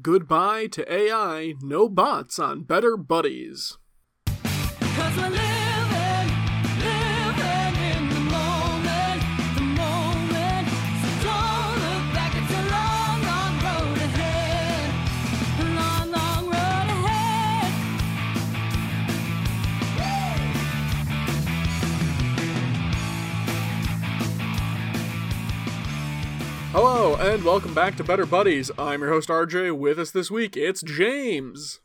Goodbye to AI, no bots on Better Buddies. And welcome back to Better Buddies. I'm your host RJ. With us this week, it's James.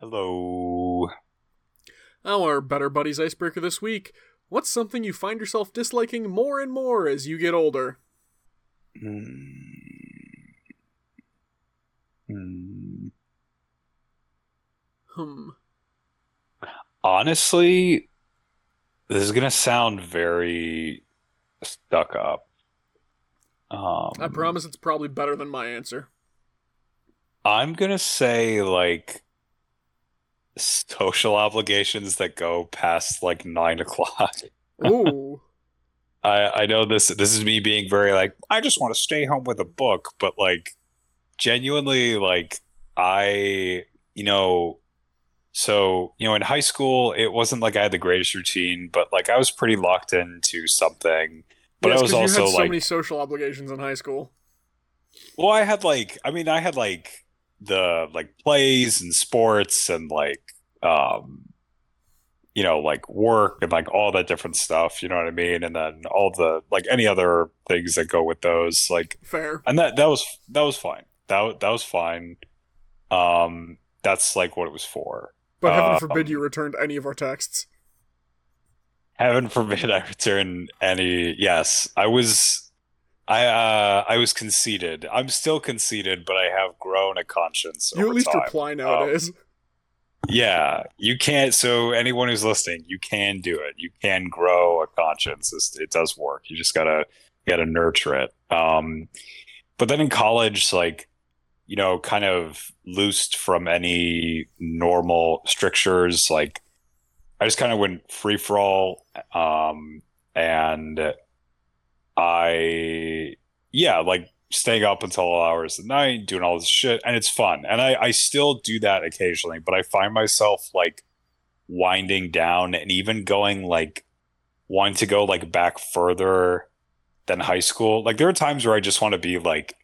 Hello. Our Better Buddies icebreaker this week. What's something you find yourself disliking more and more as you get older? Hmm. Hmm. Hmm. Honestly, this is gonna sound very stuck up. Um, I promise it's probably better than my answer. I'm gonna say like social obligations that go past like nine o'clock. Ooh. I I know this this is me being very like I just want to stay home with a book, but like genuinely like I you know so you know in high school it wasn't like I had the greatest routine, but like I was pretty locked into something. But Yes, I was also you had so like many social obligations in high school. well I had like I mean I had like the like plays and sports and like um you know like work and like all that different stuff you know what i mean and then all the like any other things that go with those like Fair. and that that was that was fine that that was fine um that's like what it was for But heaven Um, forbid you returned any of our texts. Heaven forbid i return any yes i was i uh i was conceited i'm still conceited but i have grown a conscience You at least time. reply nowadays. Yeah, you can't. So anyone who's listening, you can do it. You can grow a conscience. It's, it does work. You just gotta you gotta nurture it. Um, but then in college, like you know, kind of loosed from any normal strictures. Like I just kind of went free for all. Um, and I yeah, like staying up until all hours the night, doing all this shit, and it's fun. And I, I still do that occasionally, but I find myself like winding down and even going like wanting to go like back further than high school. Like there are times where I just want to be like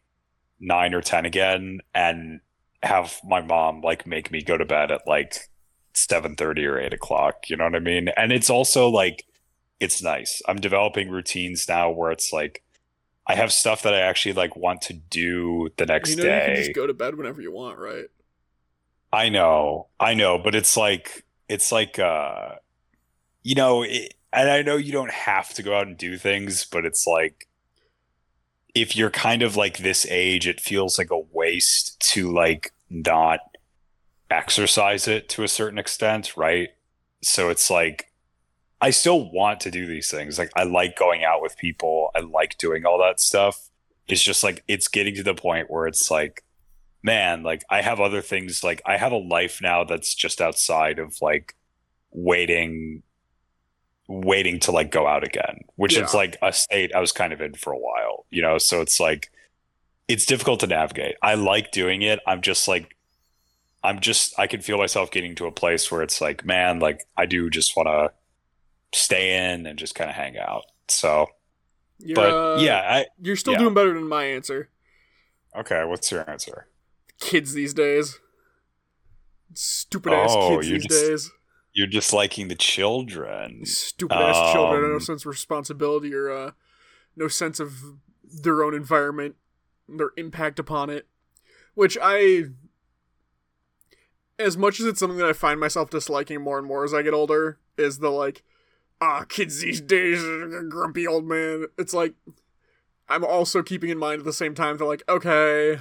nine or ten again and have my mom like make me go to bed at like seven thirty or eight o'clock. You know what I mean? And it's also like it's nice. I'm developing routines now where it's like I have stuff that I actually like want to do the next you know you can just go to bed whenever you want, right? I know, I know, but it's like it's like uh you know, it, and I know you don't have to go out and do things, but it's like if you're kind of like this age, it feels like a waste to like not exercise it to a certain extent, right? So it's like I still want to do these things. Like I like going out with people. I like doing all that stuff. It's just like it's getting to the point where it's like man, like I have other things like I have a life now that's just outside of like waiting waiting to like go out again, which is like a state I was kind of in for a while, you know, so it's like it's difficult to navigate. I like doing it. I'm just like I'm just I can feel myself getting to a place where it's like, man, like I do just want to stay in and just kind of hang out. So, You're, but uh, yeah, I you're still yeah. doing better than my answer. okay, what's your answer? Kids these days, stupid ass Oh, kids you're these just- days. You're just liking the children. Stupid ass children, no Um, sense of responsibility or uh, no sense of their own environment, their impact upon it. Which I, as much as it's something that I find myself disliking more and more as I get older, is the like, ah, kids these days, grumpy old man. It's like, I'm also keeping in mind at the same time that like, okay,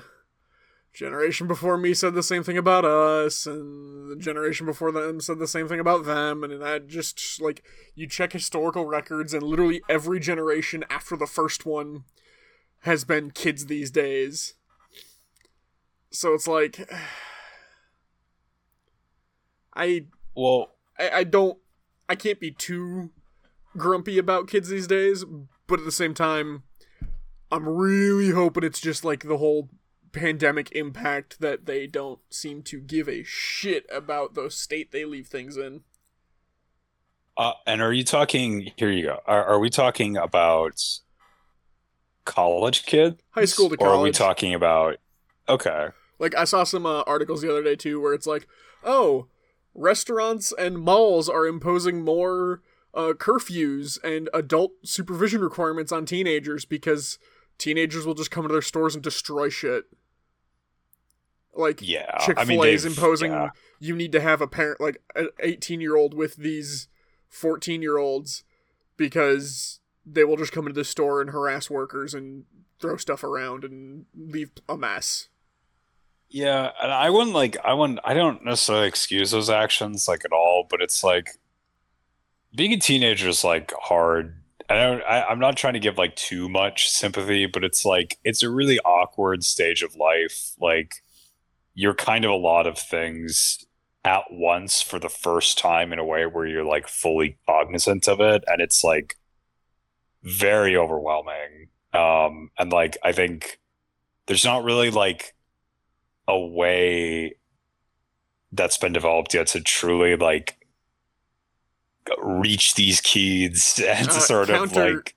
generation before me said the same thing about us, and the generation before them said the same thing about them, and that just like you check historical records, and literally every generation after the first one has been kids these days. So it's like, I Well, I, I don't I can't be too grumpy about kids these days, but at the same time, I'm really hoping it's just like the whole pandemic impact that they don't seem to give a shit about the state they leave things in. Uh, and are you talking? Here you go. Are, are we talking about college kid, High school to Or are we talking about? Okay. Like I saw some uh, articles the other day too, where it's like, oh, restaurants and malls are imposing more uh, curfews and adult supervision requirements on teenagers because teenagers will just come into their stores and destroy shit. Like Yeah. Chick Fil A is imposing yeah. you need to have a parent like an eighteen year old with these fourteen year olds because they will just come into the store and harass workers and throw stuff around and leave a mess. Yeah, and I wouldn't like I wouldn't I don't necessarily excuse those actions like at all, but it's like being a teenager is like hard. I don't I, I'm not trying to give like too much sympathy, but it's like it's a really awkward stage of life. Like you're kind of a lot of things at once for the first time in a way where you're like fully cognizant of it and it's like very overwhelming. Um and like I think there's not really like a way that's been developed yet to truly like reach these kids and to Uh, sort of like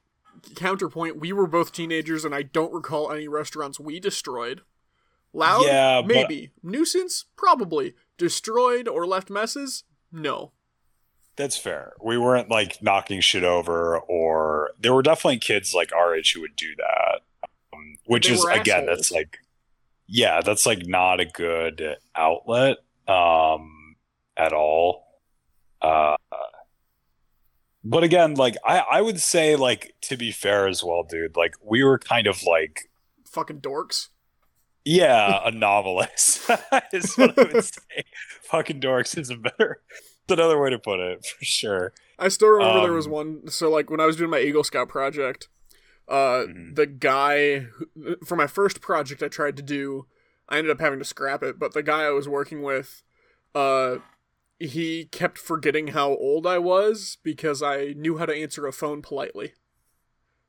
Counterpoint: We were both teenagers, and I don't recall any restaurants we destroyed. Loud, Yeah, but- maybe. Nuisance, probably. Destroyed or left messes, no. that's fair we weren't like knocking shit over or there were definitely kids like our age who would do that um, which They is again that's like yeah that's like not a good outlet um at all uh but again like i i would say like to be fair as well dude like we were kind of like Fucking dorks. Yeah, a novelist is what I would say. Fucking dorks is a better, it's another way to put it for sure. I still remember there was Um, one. So, like, when I was doing my Eagle Scout project, uh, Mhm. the guy who, for my first project I tried to do, I ended up having to scrap it. But the guy I was working with, uh, he kept forgetting how old I was because I knew how to answer a phone politely,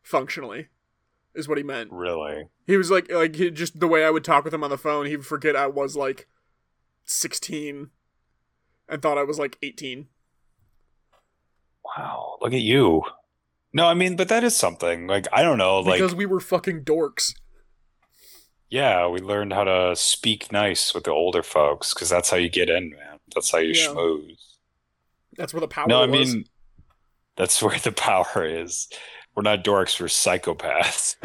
functionally, is what he meant. Really, He was like, like he, just the way I would talk with him on the phone, he would forget I was like sixteen, and thought I was like eighteen. wow, look at you. No, I mean, but that is something. Like, I don't know. Like, because we were fucking dorks. yeah, we learned how to speak nice with the older folks because that's how you get in, man. That's how you Yeah. schmooze. That's where the power No, I was. mean, that's where the power is. We're not dorks. We're psychopaths.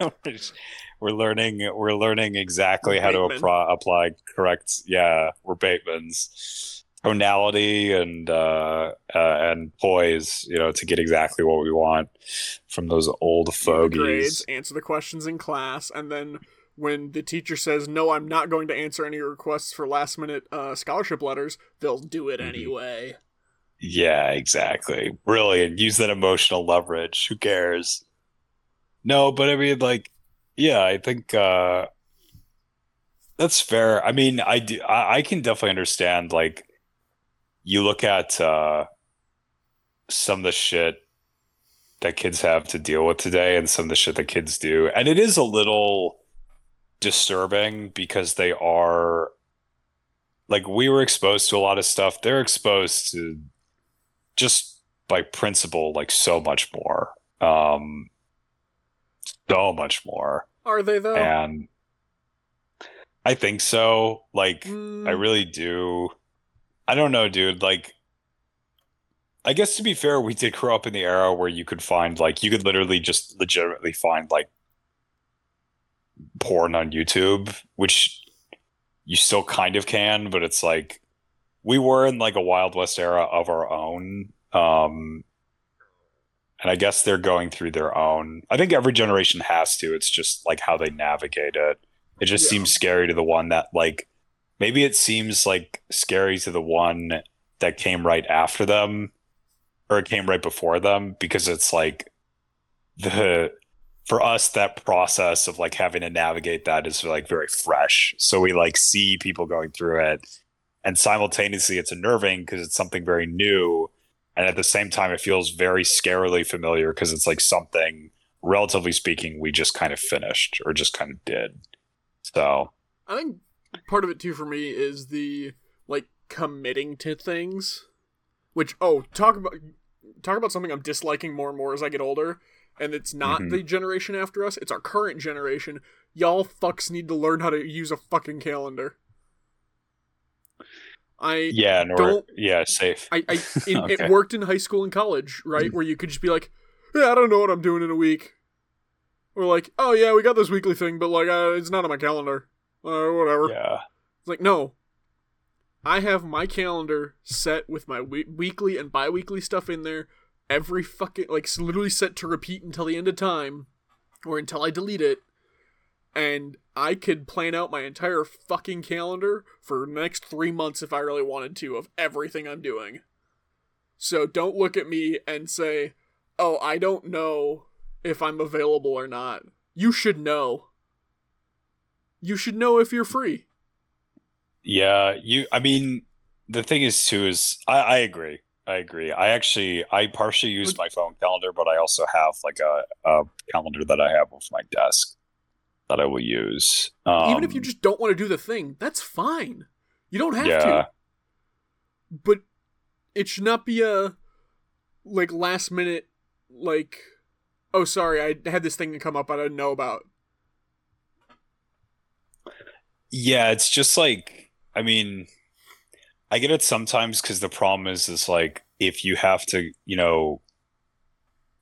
we're, just- we're learning. We're learning exactly how to apply, apply correct. Yeah, we're Batemans. Tonality and uh, uh, and poise, you know, to get exactly what we want from those old Do the fogies. grades, answer the questions in class, and then when the teacher says, "No, I'm not going to answer any requests for last minute uh, scholarship letters," they'll do it Mhm. anyway. Yeah, exactly. Brilliant. Use that emotional leverage. Who cares? No, but I mean, like, yeah, I think uh that's fair. I mean, I do. I, I can definitely understand. Like, you look at uh some of the shit that kids have to deal with today, and some of the shit that kids do, and it is a little disturbing because they are like we were exposed to a lot of stuff. They're exposed to just by principle like so much more. Um so much more. Are they though? and i think so. Like Mm, i really do i don't know dude like i guess to be fair we did grow up in the era where you could find like you could literally just legitimately find like porn on youtube which you still kind of can but it's like we were in like a wild west era of our own um and i guess they're going through their own. I think every generation has to. It's just like how they navigate it. It just Yeah. seems scary to the one that like maybe it seems like scary to the one that came right after them or it came right before them because it's like the for us that process of like having to navigate that is like very fresh. So we like see people going through it and simultaneously it's unnerving because it's something very new and at the same time it feels very scarily familiar because it's like something relatively speaking we just kind of finished or just kind of did. So I think part of it too for me is the like committing to things. Which oh, talk about talk about something I'm disliking more and more as I get older. And it's not Mhm. the generation after us, it's our current generation. Y'all fucks need to learn how to use a fucking calendar. I yeah, nor Don't- yeah, safe. I, I it, Okay. it worked in high school and college, right? Where you could just be like, "Yeah, I don't know what I'm doing in a week," or like, "Oh yeah, we got this weekly thing, but like, uh, it's not on my calendar, uh, whatever." yeah. It's like, no, I have my calendar set with my we- weekly and bi-weekly stuff in there. Every fucking like, it's literally set to repeat until the end of time, or until I delete it. And I could plan out my entire fucking calendar for the next three months if I really wanted to of everything I'm doing. So don't look at me and say, "Oh, I don't know if I'm available or not." You should know. You should know if you're free. Yeah, you. I mean, the thing is too is I, I agree. I agree. I actually I partially use my phone calendar, but I also have like a, a calendar that I have with my desk that I will use. Um, Even if you just don't want to do the thing, that's fine. You don't have yeah, to. But it should not be a like last minute like oh sorry, I had this thing to come up I didn't know about. Yeah, it's just like I mean, I get it sometimes because the problem is is like if you have to, you know.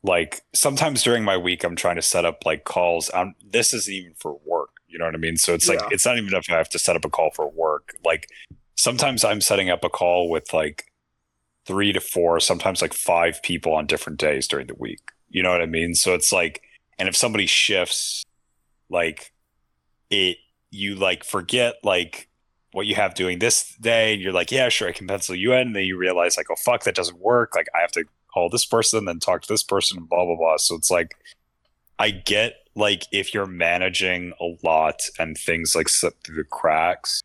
Like sometimes during my week, I'm trying to set up like calls. Um, this isn't even for work. You know what I mean? So it's like Yeah. it's not even if I have to set up a call for work. Like sometimes I'm setting up a call with like three to four, sometimes like five people on different days during the week. You know what I mean? So it's like, and if somebody shifts, like it, you like forget like what you have doing this day, and you're like, yeah, sure, I can pencil you in. And then you realize like, oh fuck, that doesn't work. Like I have to call this person, then talk to this person, and blah blah blah. So it's like, I get like if you're managing a lot and things like slip through the cracks,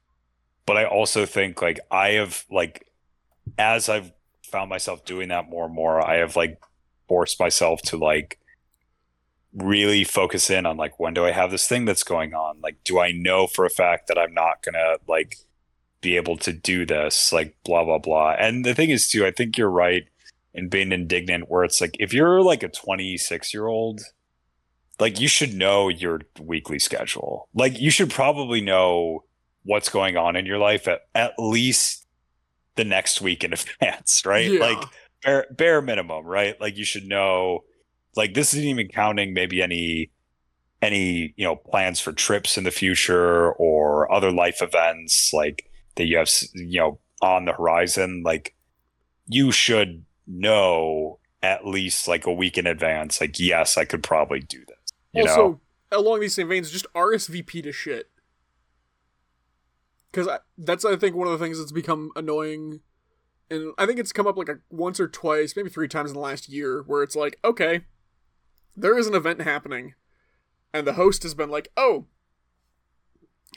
but I also think like I have like as I've found myself doing that more and more, I have like forced myself to like really focus in on like when do I have this thing that's going on? Like do I know for a fact that I'm not gonna like be able to do this? Like blah blah blah. And the thing is too, I think you're right in being indignant where it's like if you're like a 26 year old like you should know your weekly schedule like you should probably know what's going on in your life at, at least the next week in advance right Yeah. like bare, bare minimum right like you should know like this isn't even counting maybe any any you know plans for trips in the future or other life events like that you have you know on the horizon like you should know at least like a week in advance like yes i could probably do this you also, know along these same veins, just RSVP to shit. Because that's, I think, one of the things that's become annoying. And I think it's come up like a, once or twice, maybe three times in the last year, where it's like, okay, there is an event happening. And the host has been like, oh,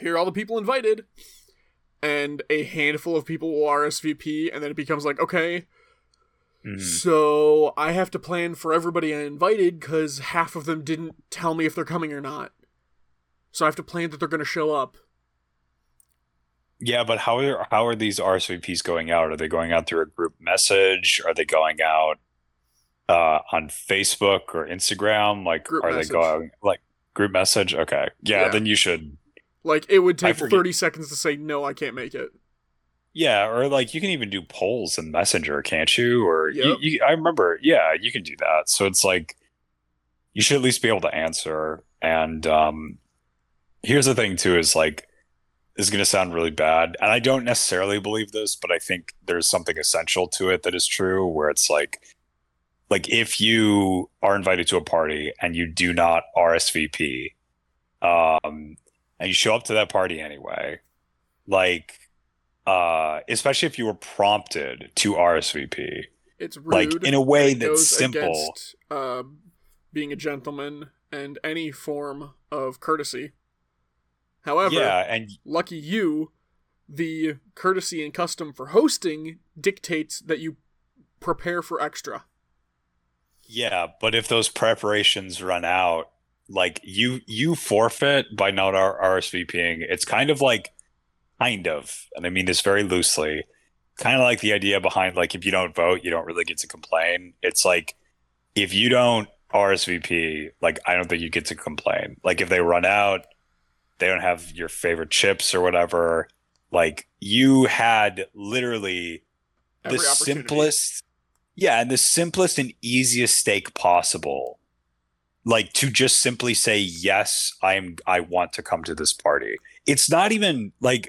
here are all the people invited. And a handful of people will RSVP. And then it becomes like, okay, Mhm. so I have to plan for everybody I invited because half of them didn't tell me if they're coming or not. So I have to plan that they're going to show up. yeah but how are how are these rsvps going out are they going out through a group message are they going out uh on facebook or instagram like Group are message. they going like group message okay yeah, Yeah. then you should Like it would take 30 seconds to say no, I can't make it. Yeah, or like you can even do polls in Messenger, can't you? Or you, Yep. you, I remember, yeah, you can do that. So it's like you should at least be able to answer. And um, here's the thing too: is like this is going to sound really bad, and I don't necessarily believe this, but I think there's something essential to it that is true. Where it's like, like if you are invited to a party and you do not RSVP, um, and you show up to that party anyway, like uh especially if you were prompted to RSVP. It's rude. Like, in a way that's simple. Against, uh, being a gentleman and any form of courtesy. However, yeah, and lucky you, the courtesy and custom for hosting dictates that you prepare for extra. Yeah, but if those preparations run out like you you forfeit by not R- RSVPing. It's kind of like kind of, and I mean this very loosely. Kind of like the idea behind like if you don't vote, you don't really get to complain. It's like if you don't RSVP, like I don't think you get to complain. Like if they run out, they don't have your favorite chips or whatever. Like you had literally Every the simplest yeah and the simplest and easiest stake possible. Like to just simply say yes i'm i want to come to this party. It's not even like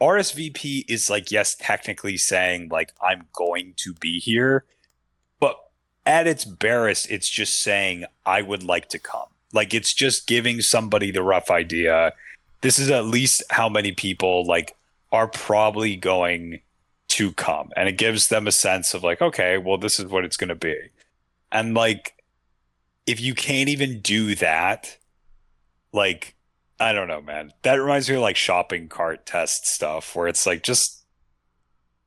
rsvp is like yes technically saying like i'm going to be here but at its barest it's just saying i would like to come. Like it's just giving somebody the rough idea. This is at least how many people like are probably going to come. And it gives them a sense of like okay well this is what it's going to be. And like if you can't even do that like i don't know man. That reminds me of like shopping cart test stuff where it's like just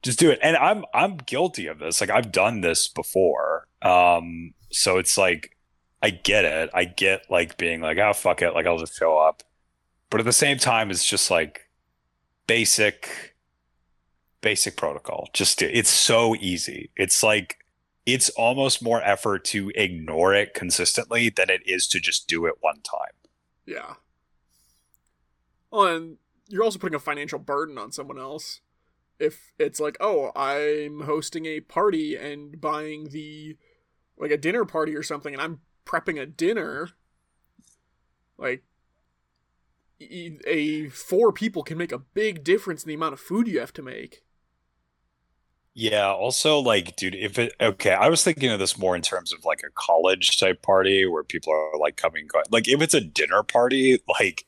just do it. And i'm i'm guilty of this. Like i've done this before. Um so it's like i get it. I get like being like oh fuck it. Like i'll just show up. But at the same time it's just like basic basic protocol just do, it's so easy it's like it's almost more effort to ignore it consistently than it is to just do it one time Yeah. Well, and you're also putting a financial burden on someone else. If it's like, oh, I'm hosting a party and buying the like a dinner party or something, and I'm prepping a dinner, like a four people can make a big difference in the amount of food you have to make. Yeah, also like dude, if it okay, I was thinking of this more in terms of like a college type party where people are like coming going. Like if it's a dinner party, like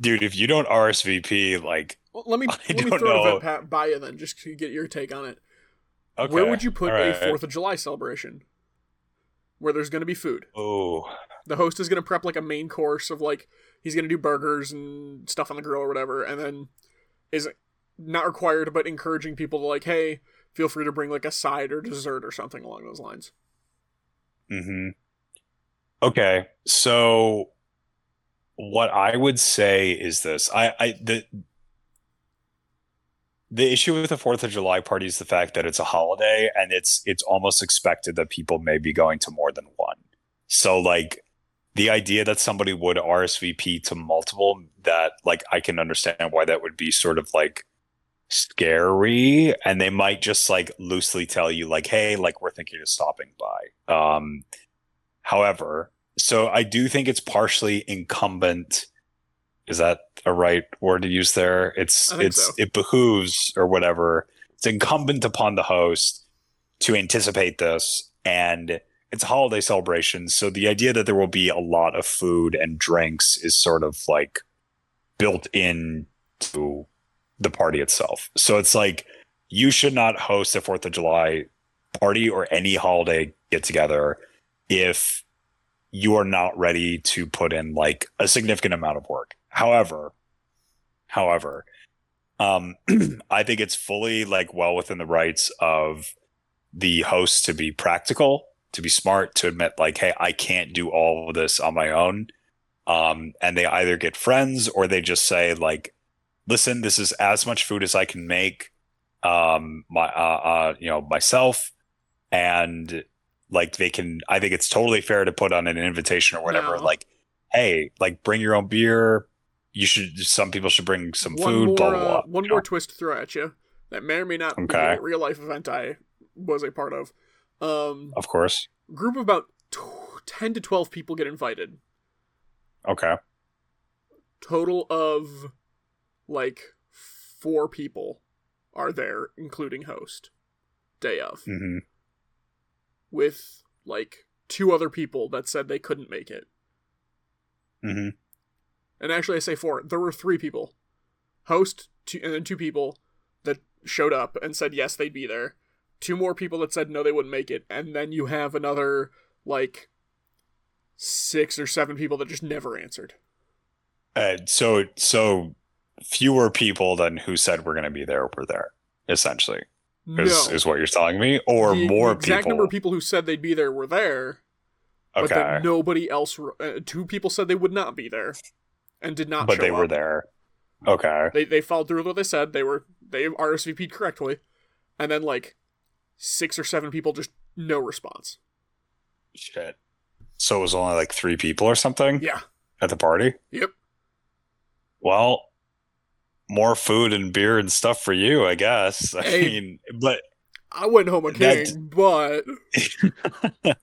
dude, if you don't RSVP, like Well, let me I let me throw know. it pa- by you then, just to get your take on it. okay. Where would you put all a. Fourth of July celebration? Where there's going to be food. Oh, the host is going to prep like a main course of like he's going to do burgers and stuff on the grill or whatever and then is not required but encouraging people to like hey feel free to bring like a side or dessert or something along those lines. Hmm Okay, so what I would say is this: I, I the the issue with the Fourth of July party is the fact that it's a holiday, and it's it's almost expected that people may be going to more than one. So, like, the idea that somebody would RSVP to multiple, that like I can understand why that would be sort of like scary, and they might just like loosely tell you like, hey, like we're thinking of stopping by. Um, However, so I do think it's partially incumbent. Is that a right word to use there? It's it's so. it behooves or whatever. It's incumbent upon the host to anticipate this, and it's a holiday celebration. So the idea that there will be a lot of food and drinks is sort of like built in to the party itself. So it's like you should not host a Fourth of July party or any holiday get together if you are not ready to put in like a significant amount of work. However, however, um, I think it's fully like well within the rights of the host to be practical, to be smart, to admit like, hey, I can't do all of this on my own. Um, and they either get friends or they just say like, listen, this is as much food as I can make, um, my, uh, uh, you know, myself, and like they can. I think it's totally fair to put on an invitation or whatever, No. like, hey, like bring your own beer. You should. Some people should bring some one food. more blah blah blah. uh, one more know? twist to throw at you that may or may not be a real life event i was a part of um Of course. group of about t- 10 to 12 people get invited Okay. total of like four people are there including host day of. Hmm with like two other people that said they couldn't make it. Hmm and actually i say four. There were three people. Host two, and then two people that showed up and said yes they'd be there. Two more people that said no they wouldn't make it. And then you have another like six or seven people that just never answered. Uh, so so fewer people than who said we're going to be there were there. Essentially, is, no is what you're telling me, or the, more the exact people. number of people who said they'd be there were there but Okay. then nobody else. Uh, two people said they would not be there, and did not. but they were there. Okay. They they followed through with what they said. They were they RSVP'd correctly, and then like six or seven people just no response. Shit. So it was only like three people or something Yeah. at the party? Yep. Well, more food and beer and stuff for you, I guess. I Hey. mean, but I went home a king, but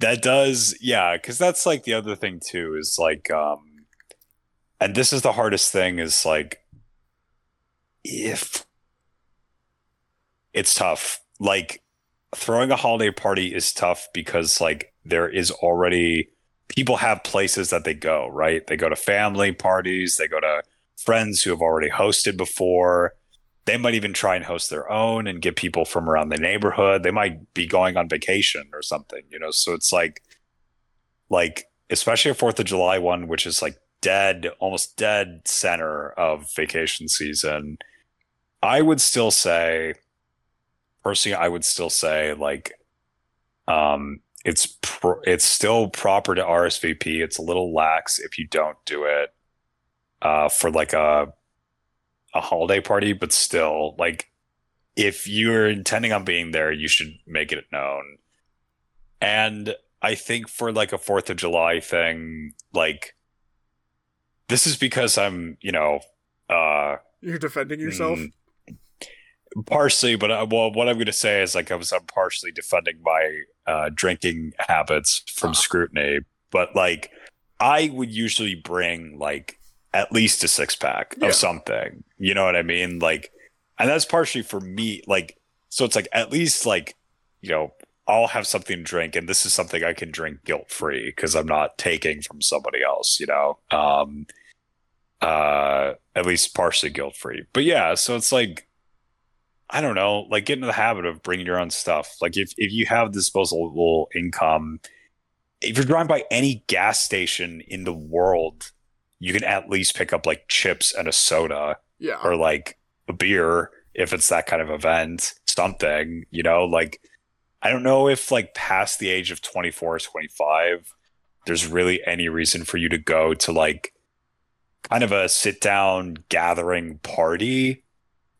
that does, yeah, because that's like the other thing too is like, um, and this is the hardest thing is like, if it's tough, like throwing a holiday party is tough because like there is already people have places that they go, right? They go to family parties, they go to friends who have already hosted before. They might even try and host their own and get people from around the neighborhood. They might be going on vacation or something, you know. So it's like like especially a 4th of July one which is like dead, almost dead center of vacation season. I would still say personally I would still say like um it's pro- it's still proper to RSVP. It's a little lax if you don't do it uh, for like a a holiday party, but still, like if you're intending on being there, you should make it known. And I think for like a Fourth of July thing, like this is because I'm, you know, uh, you're defending yourself. Mm, partially, but I, well, what I'm going to say is like I was I'm partially defending my uh, drinking habits from Ah. scrutiny, but like I would usually bring like at least a six pack Yeah. of something. You know what I mean? Like, and that's partially for me. Like, so it's like at least like you know I'll have something to drink, and this is something I can drink guilt free because I'm not taking from somebody else. You know. Um, uh at least partially guilt free but yeah so it's like i don't know like get into the habit of bringing your own stuff like if, if you have disposable income if you're driving by any gas station in the world you can at least pick up like chips and a soda Yeah. or like a beer if it's that kind of event something you know like i don't know if like past the age of 24 or 25 there's really any reason for you to go to like kind of a sit down gathering party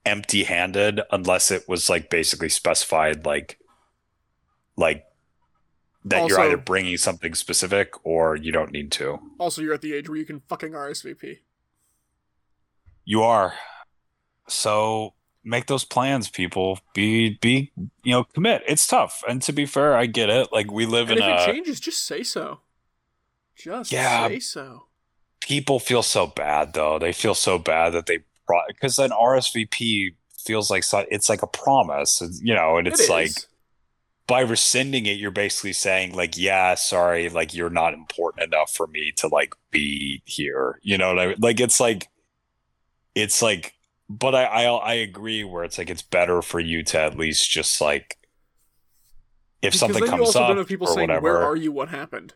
empty handed unless it was like basically specified like like that you're either bringing something specific or you don't need to Also, you're at the age where you can fucking RSVP. You are. So make those plans, people. Be be you know, commit. It's tough. And to be fair, I get it. Like we live And in if it a changes, just say so. Just Yeah. say so. people feel so bad though. They feel so bad that they brought because an RSVP feels like it's like a promise, you know, and It it's is. like by rescinding it, you're basically saying like, yeah, sorry, like you're not important enough for me to like be here. You know what I mean? Like it's like, it's like, but I I, I agree where it's like it's better for you to at least just like if Because something comes up don't have people or saying, whatever. "Where are you? What happened?"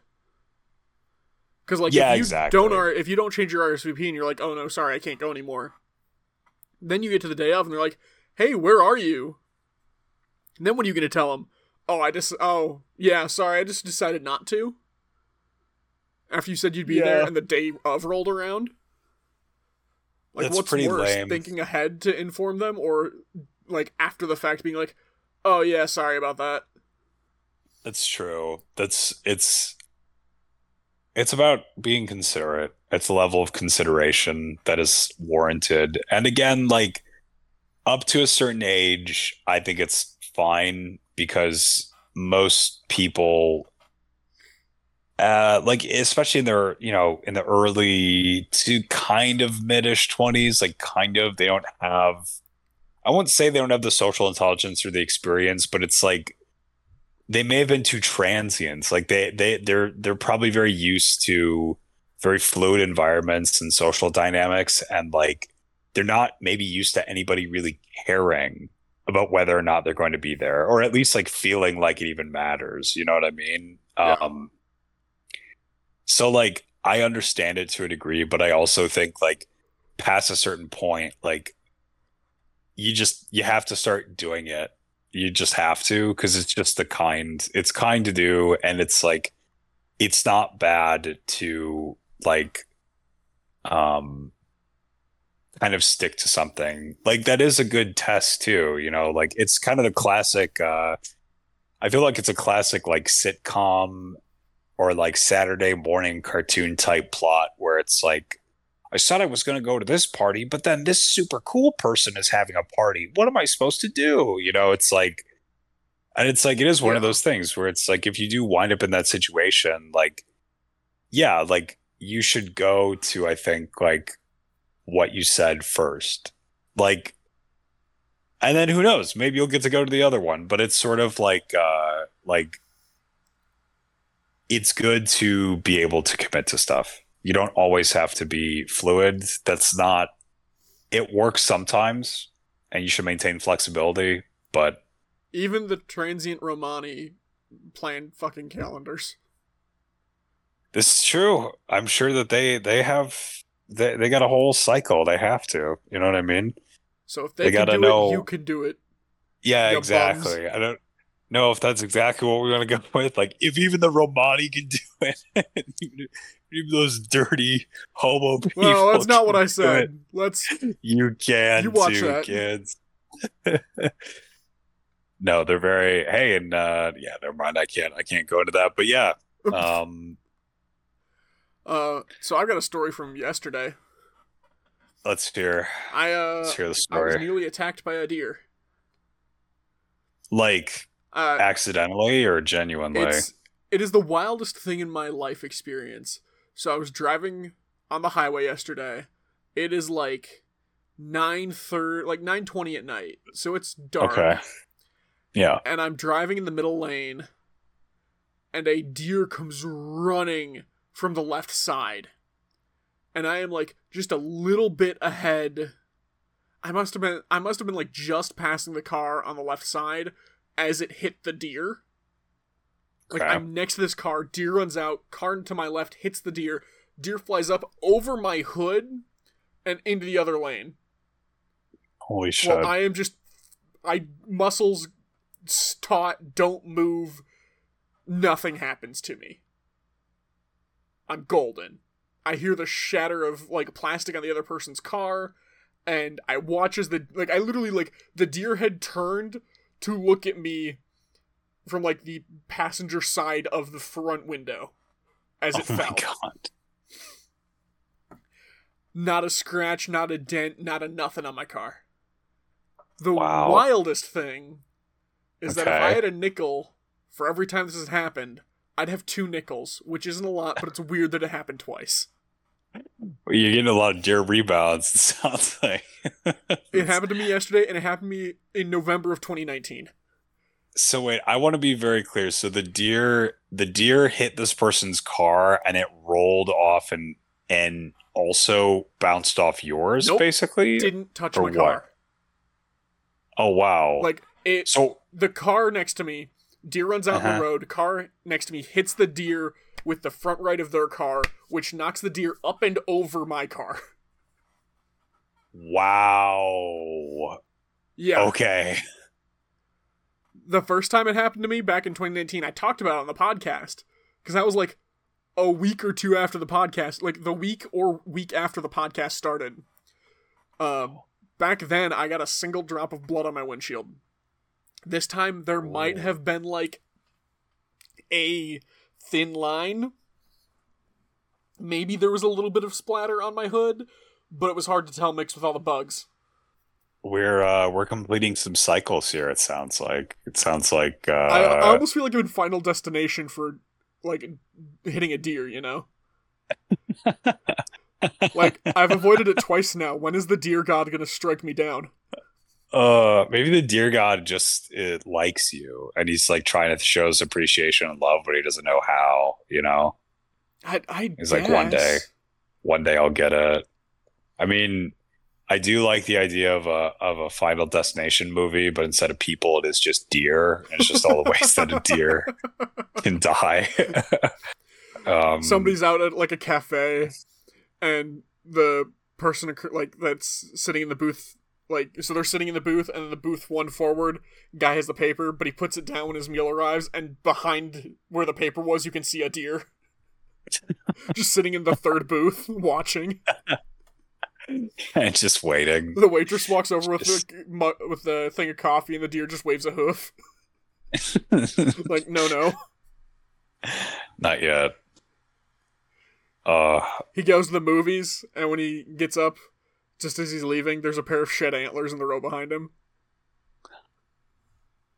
Because like, Yeah, if you exactly. don't R- if you don't change your RSVP and you're like, "Oh no, sorry, I can't go anymore," then you get to the day of and they're like, "Hey, where are you?" And then what are you gonna tell them? Oh, I just oh yeah, sorry, I just decided not to. After you said you'd be there and the day of rolled around. Like, That's what's pretty worse, lame. thinking ahead to inform them, or like after the fact being like, "Oh yeah, sorry about that." That's true. That's it's it's about being considerate. It's a level of consideration that is warranted. And again, like up to a certain age, I think it's fine because most people uh like especially in their you know in the early to kind of mid-ish 20s like kind of they don't have i wouldn't say they don't have the social intelligence or the experience but it's like they may have been too transient. Like they they they're they're probably very used to very fluid environments and social dynamics, and like they're not maybe used to anybody really caring about whether or not they're going to be there, or at least like feeling like it even matters. You know what I mean? Yeah. Um. So like I understand it to a degree, but I also think like past a certain point, like you just you have to start doing it you just have to because it's just the kind it's kind to do and it's like it's not bad to like um kind of stick to something. Like that is a good test too you know like it's kind of the classic uh i feel like it's a classic like sitcom or like saturday morning cartoon type plot where it's like i said i was going to go to this party but then this super cool person is having a party. What am i supposed to do? You know it's like and it's like it is one of those things where it's like if you do wind up in that situation like yeah like you should go to i think like what you said first like and then who knows maybe you'll get to go to the other one but it's sort of like uh like it's good to be able to commit to stuff you don't always have to be fluid that's not it works sometimes and you should maintain flexibility but Even the transient Romani plan fucking calendars. This is true. I'm sure that they they have they they got a whole cycle. They have to. You know what I mean? So if they, They gotta do know- it, you can do it. Yeah, exactly. I don't know if that's exactly what we're gonna go with. Like, if even the Romani can do it, even, even those dirty homo people. Well, that's not what I said. Let's. You can You watch too, that. kids. no, they're very. Hey, and uh, yeah, never mind. I can't. I can't go into that. But yeah, um, Uh, so I got a story from yesterday. let's hear. I uh, Let's hear the story. I was nearly attacked by a deer. Like Uh, accidentally or genuinely? It is the wildest thing in my life experience. So I was driving on the highway yesterday. It is like nine thirty, like nine twenty at night. So it's dark. Okay. Yeah. And I'm driving in the middle lane, and a deer comes running from the left side, and I am like just a little bit ahead. I must have been I must have been like just passing the car on the left side as it hit the deer. Like Okay. I'm next to this car, deer runs out, car to my left hits the deer, deer flies up over my hood and into the other lane. Holy shit. Well, I am just I muscles taut, don't move. Nothing happens to me. I'm golden. I hear the shatter of like plastic on the other person's car, and I watch as the like I literally like the deer had turned to look at me from like the passenger side of the front window as it oh my fell. god. Not a scratch, not a dent, not a nothing on my car. The Wow. wildest thing is that if I had a nickel for every time this has happened, I'd have two nickels, which isn't a lot, but it's weird that it happened twice. You're getting a lot of deer rebounds, it sounds like. It happened to me yesterday, and it happened to me in November of 2019. So wait, I want to be very clear. So the deer the deer hit this person's car and it rolled off and and also bounced off yours, Nope. basically? Didn't touch Or my what? car. oh wow. Like it, so the car next to me, deer runs out on Uh-huh. the road. Car next to me hits the deer with the front right of their car, which knocks the deer up and over my car. wow. Yeah. Okay. the first time it happened to me back in 2019, I talked about it on the podcast because that was like a week or two after the podcast, like the week or week after the podcast started. Um, back then, I got a single drop of blood on my windshield. This time, there might have been like a thin line. Maybe there was a little bit of splatter on my hood, but it was hard to tell mixed with all the bugs. We're uh we're completing some cycles here, it sounds like. It sounds like uh I, I almost feel like I'm in Final Destination for like hitting a deer, you know? like I've avoided it twice now. When is the deer god gonna strike me down? Uh, maybe the deer god just it likes you, and he's like trying to show his appreciation and love, but he doesn't know how. You know, I, I It's like one day. one day I'll get it. I mean, I do like the idea of a of a Final Destination movie, but instead of people, it is just deer, and it's just all the ways that a deer can die. um, Somebody's out at like a cafe, and the person like that's sitting in the booth, like so they're sitting in the booth, and the booth one forward guy has the paper, but he puts it down when his meal arrives, and behind where the paper was, you can see a deer. just sitting in the third booth watching. and just waiting. The waitress walks over with the with the thing of coffee, and the deer just waves a hoof. Like, no, no. Not yet. Uh, He goes to the movies, and when he gets up, just as he's leaving, there's a pair of shed antlers in the row behind him.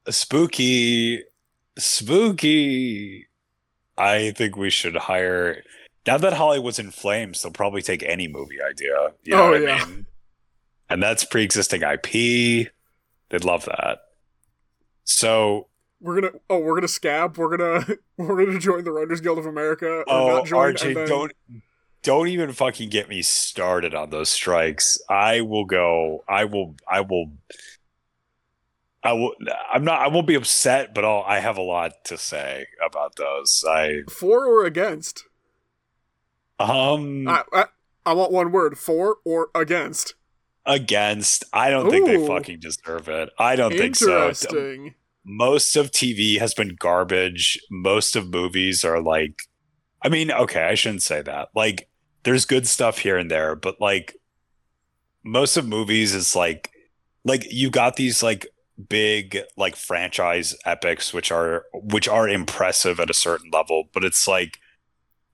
spooky, spooky. I think we should hire. Now that Hollywood's in flames, they'll probably take any movie idea. You know Oh, yeah. I mean? And that's pre-existing IP. They'd love that. So, We're gonna oh, we're gonna scab. We're gonna we're gonna join the Writers Guild of America. Or oh, not join, RJ, then- don't don't even fucking get me started on those strikes. I will go. I will. I will. I will. I'm not. I won't be upset, but I'll, I have a lot to say about those. I for or against. um I, I I want one word: for or against. against. I don't think they fucking deserve it. I don't think so. Interesting. Most of TV has been garbage. Most of movies are like. I mean, okay, I shouldn't say that. Like, there's good stuff here and there, but like, most of movies is like, like you got these like big like franchise epics which are which are impressive at a certain level but it's like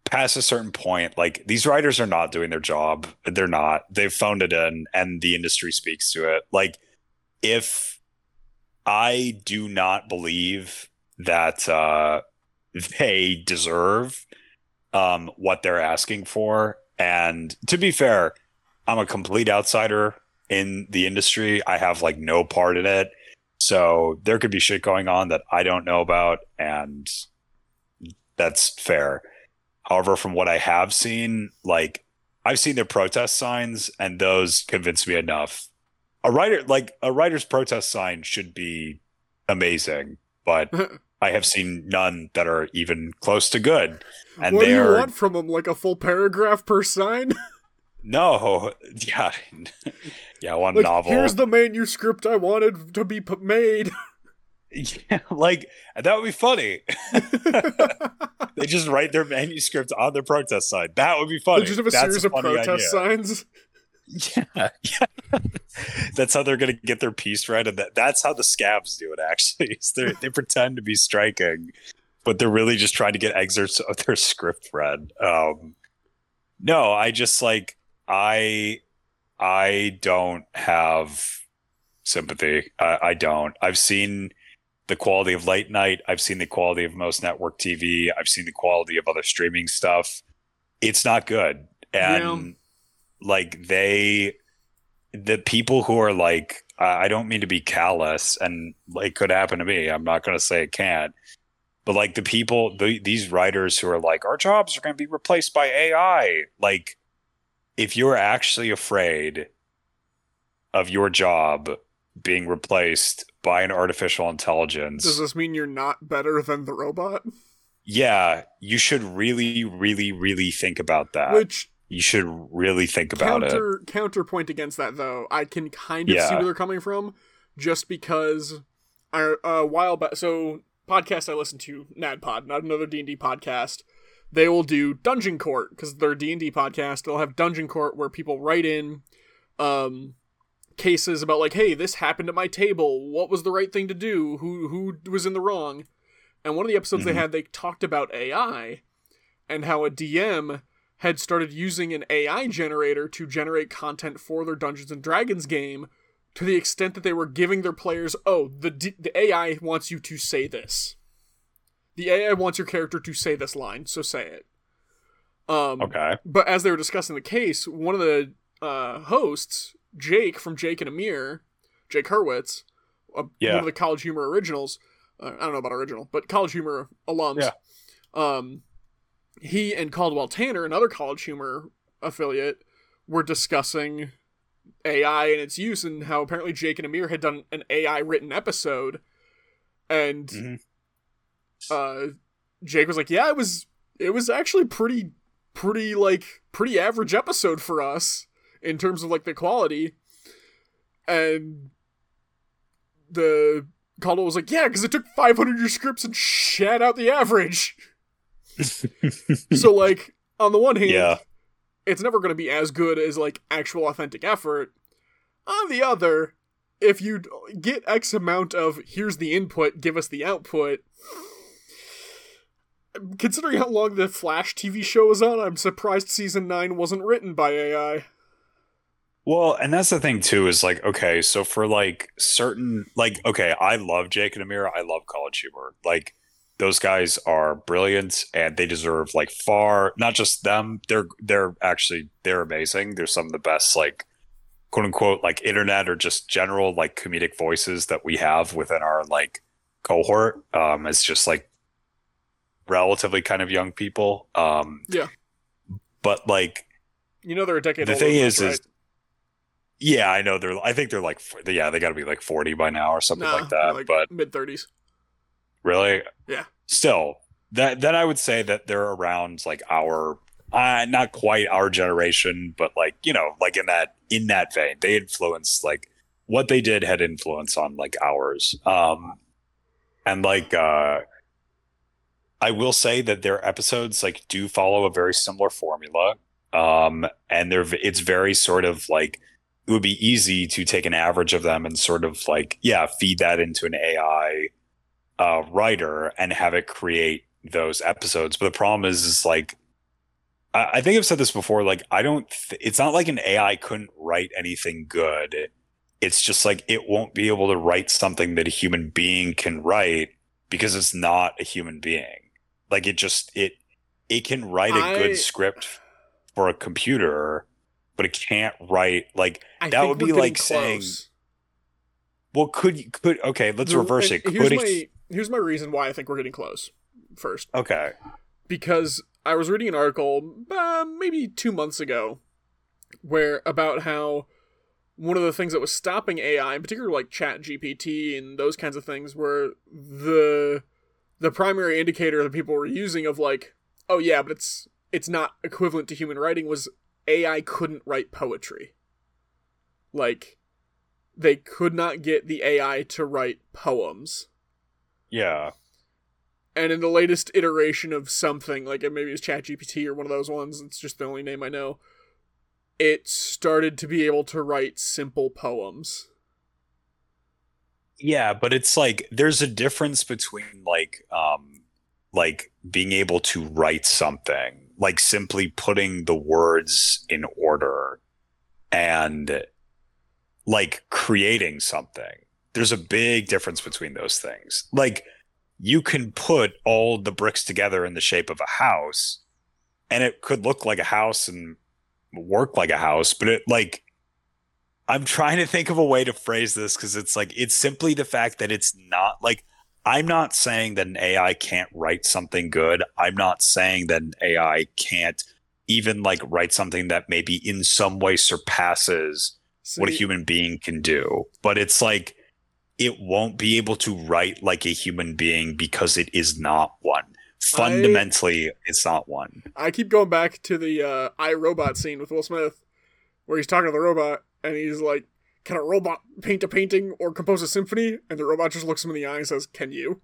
past a certain point like these writers are not doing their job. They're not. They've phoned it in and the industry speaks to it. Like if i do not believe that uh they deserve um what they're asking for and to be fair i'm a complete outsider in the industry i have like no part in it so there could be shit going on that I don't know about, and that's fair. However, from what I have seen, like I've seen their protest signs, and those convince me enough. A writer, like a writer's protest sign, should be amazing, but I have seen none that are even close to good. And what do you they're want from them? Like a full paragraph per sign? no, yeah, yeah, one like, novel. here's the manuscript I wanted to be made. Yeah, like that would be funny. they just write their manuscript on their protest sign. That would be funny. They just have a That's series of protest idea. signs. Yeah, yeah. that's how they're gonna get their piece right, and that, that's how the scabs do it. Actually, they they pretend to be striking, but they're really just trying to get excerpts of their script read. Um, no, I just like I I don't have sympathy. I, I don't. I've seen the quality of late night. I've seen the quality of most network TV. I've seen the quality of other streaming stuff. It's not good. And like they, the people who are like, I I don't mean to be callous and it could happen to me. I'm not going to say it can't. But like the people, the, these writers who are like, our jobs are going to be replaced by AI. Like, if you're actually afraid of your job being replaced by an artificial intelligence, Does this mean you're not better than the robot? yeah, you should really, really, really think about that. Which you should really think about it. counterpoint against that though, I can kind of see where they're coming from, just because I, a while back. So podcast I listen to, NADPod, not another D and D podcast. They will do Dungeon Court because they're D and D podcast. They'll have Dungeon Court where people write in, um, cases about like, hey, this happened at my table. What was the right thing to do? Who who was in the wrong? And one of the episodes Mhm. they had, they talked about AI and how a DM had started using an AI generator to generate content for their Dungeons and Dragons game to the extent that they were giving their players, oh, the D- the AI wants you to say this. The AI wants your character to say this line, so say it. Um, Okay. but as they were discussing the case, one of the uh, hosts, Jake from Jake and Amir, Jake Hurwitz, uh, Yeah. one of the College Humor originals. Uh, I don't know about original, but College Humor alums. Yeah. Um, he and Caldwell Tanner, another College Humor affiliate, were discussing AI and its use and how apparently Jake and Amir had done an AI written episode, and Mhm. uh, Jake was like, "Yeah, it was it was actually pretty pretty like pretty average episode for us in terms of like the quality." And the Caldwell was like, "Yeah, because it took 500 of your scripts and shat out the average." so like on the one hand, Yeah. it's never going to be as good as like actual authentic effort. On the other, if you get X amount of here's the input, give us the output. Considering how long the Flash TV show is on, I'm surprised season 9 wasn't written by AI. Well, and that's the thing too is like okay, so for like certain like okay, I love Jake and Amira, I love College Humor. Like those guys are brilliant and they deserve like far not just them, they're they're actually they're amazing. They're some of the best like quote unquote like internet or just general like comedic voices that we have within our like cohort. Um it's just like relatively kind of young people. Um Yeah. but like You know they're a decade the thing is, right? is yeah, I know they're. I think they're like, yeah, they got to be like forty by now or something Nah, like that. like but mid 30s. really, Yeah. Still, that then I would say that they're around like our, uh, not quite our generation, but like you know, like in that in that vein, they influenced like what they did had influence on like ours. Um, and like, uh, I will say that their episodes like do follow a very similar formula. Um, and they're it's very sort of like it would be easy to take an average of them and sort of like yeah feed that into an AI uh, writer and have it create those episodes. But the problem is, is like I, I think I've said this before. Like I don't. Th- it's not like an AI couldn't write anything good. It's just like it won't be able to write something that a human being can write because it's not a human being. Like it just it it can write a I- good script for a computer, but it can't write like I That would be like saying- close. Well could you could okay let's reverse it. Could Here's it my, here's my reason why I think we're getting close. First, okay because I was reading an article uh, maybe two months ago, where about how one of the things that was stopping AI, in particular like Chat GPT and those kinds of things, were the the primary indicator that people were using of like, oh yeah, but it's it's not equivalent to human writing was AI couldn't write poetry. Like, they could not get the AI to write poems. Yeah. And in the latest iteration of something like it maybe it's ChatGPT or one of those ones it's just the only name i know it started to be able to write simple poems. Yeah, but it's like there's a difference between like um like being able to write something, like simply putting the words in order and like creating something. There's a big difference between those things. Like you can put all the bricks together in the shape of a house and it could look like a house and work like a house, but it like I'm trying to think of a way to phrase this because it's like it's simply the fact that it's not like I'm not saying that an AI can't write something good. I'm not saying that an AI can't even like write something that maybe in some way surpasses what a human being can do. But it's like it won't be able to write like a human being because it is not one. Fundamentally, it's not one. i keep going back to the uh iRobot scene with will smith where he's talking to the robot and he's like can a robot paint a painting or compose a symphony and the robot just looks him in the eye and says can you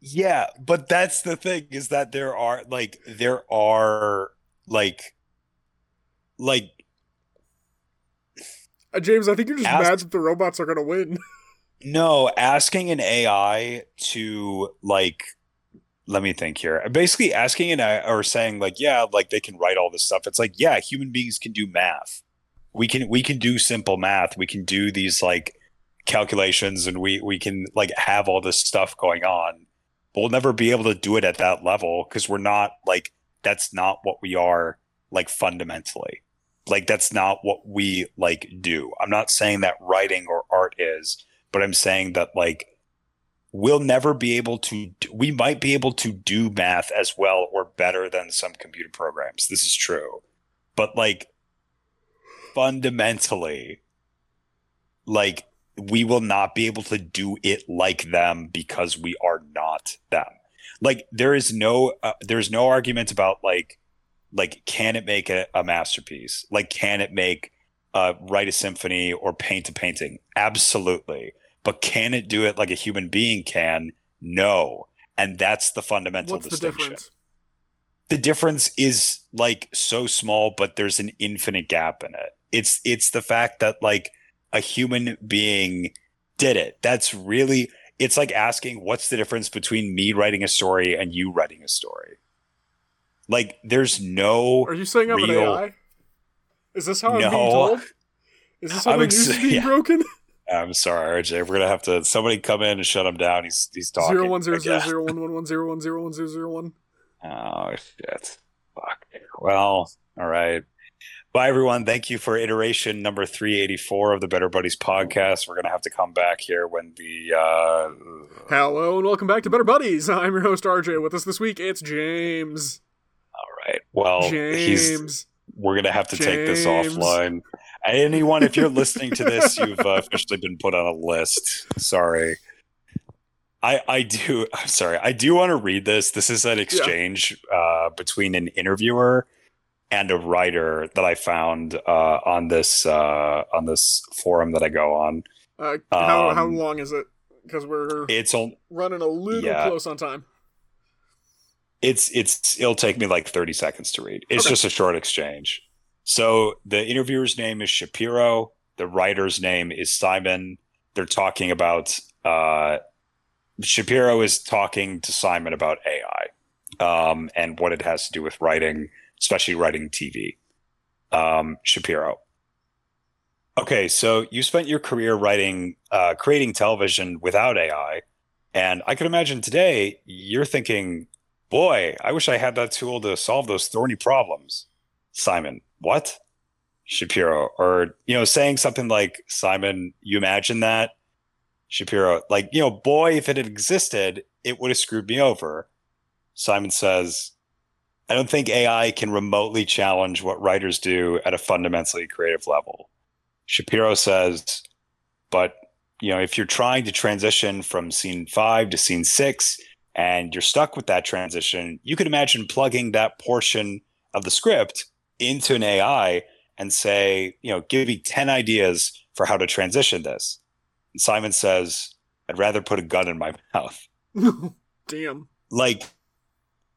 Yeah, but that's the thing is that there are like there are like like uh, james i think you're just Ask- mad that the robots are gonna win no asking an AI to like let me think here. Basically asking an AI or saying like yeah, like they can write all this stuff. It's like yeah, human beings can do math. We can we can do simple math. We can do these like calculations and we we can like have all this stuff going on. But we'll never be able to do it at that level because we're not like that's not what we are like fundamentally. Like that's not what we like do. I'm not saying that writing or art is, but I'm saying that like we'll never be able to we might be able to do math as well or better than some computer programs. This is true. But like fundamentally like we will not be able to do it like them because we are not them. Like there is no uh, there's no argument about like like can it make a, a masterpiece? Like can it make uh, write a symphony or paint a painting? Absolutely. But can it do it like a human being can? No. And that's the fundamental what's the distinction. difference the difference is like so small, but there's an infinite gap in it. It's it's the fact that like a human being did it. That's really it's like asking what's the difference between me writing a story and you writing a story. Like there's no Are you saying I'm real- an AI? Is this how I'm being told? Is this how I'm ex- being yeah. broken? I'm sorry, RJ. We're gonna have to somebody come in and shut him down. He's he's talking. Zero one zero zero zero one one one zero one zero one zero zero one. Oh shit. Fuck. Well, all right. Bye everyone. Thank you for iteration number 384 of the Better Buddies podcast. We're gonna have to come back here when the uh Hello and welcome back to Better Buddies. I'm your host RJ. With us this week, it's James. Right. Well he's we're gonna have to take this offline. Anyone, if you're listening to this, you've uh, officially been put on a list. Sorry. I I do I'm sorry. I do want to read this. This is an exchange uh, between an interviewer and a writer that I found uh, on this uh, on this forum that I go on. Uh, how how Um, long is it? Because we're It's on running a little yeah. close on time. It's it's it'll take me like 30 seconds to read. It's Okay. just a short exchange. So the interviewer's name is Shapiro, the writer's name is Simon. They're talking about uh Shapiro is talking to Simon about AI um and what it has to do with writing, especially writing TV. Um Shapiro. Okay, so you spent your career writing uh creating television without AI. And I can imagine today you're thinking, boy, I wish I had that tool to solve those thorny problems. Simon, what? Shapiro, or, you know, saying something like, Simon, you imagine that? Shapiro, like, you know, boy, if it had existed, it would have screwed me over. Simon says, I don't think AI can remotely challenge what writers do at a fundamentally creative level. Shapiro says, but, you know, if you're trying to transition from scene five to scene six, and you're stuck with that transition, you could imagine plugging that portion of the script into an AI and say, you know, give me 10 ideas for how to transition this. And Simon says, I'd rather put a gun in my mouth. Damn. Like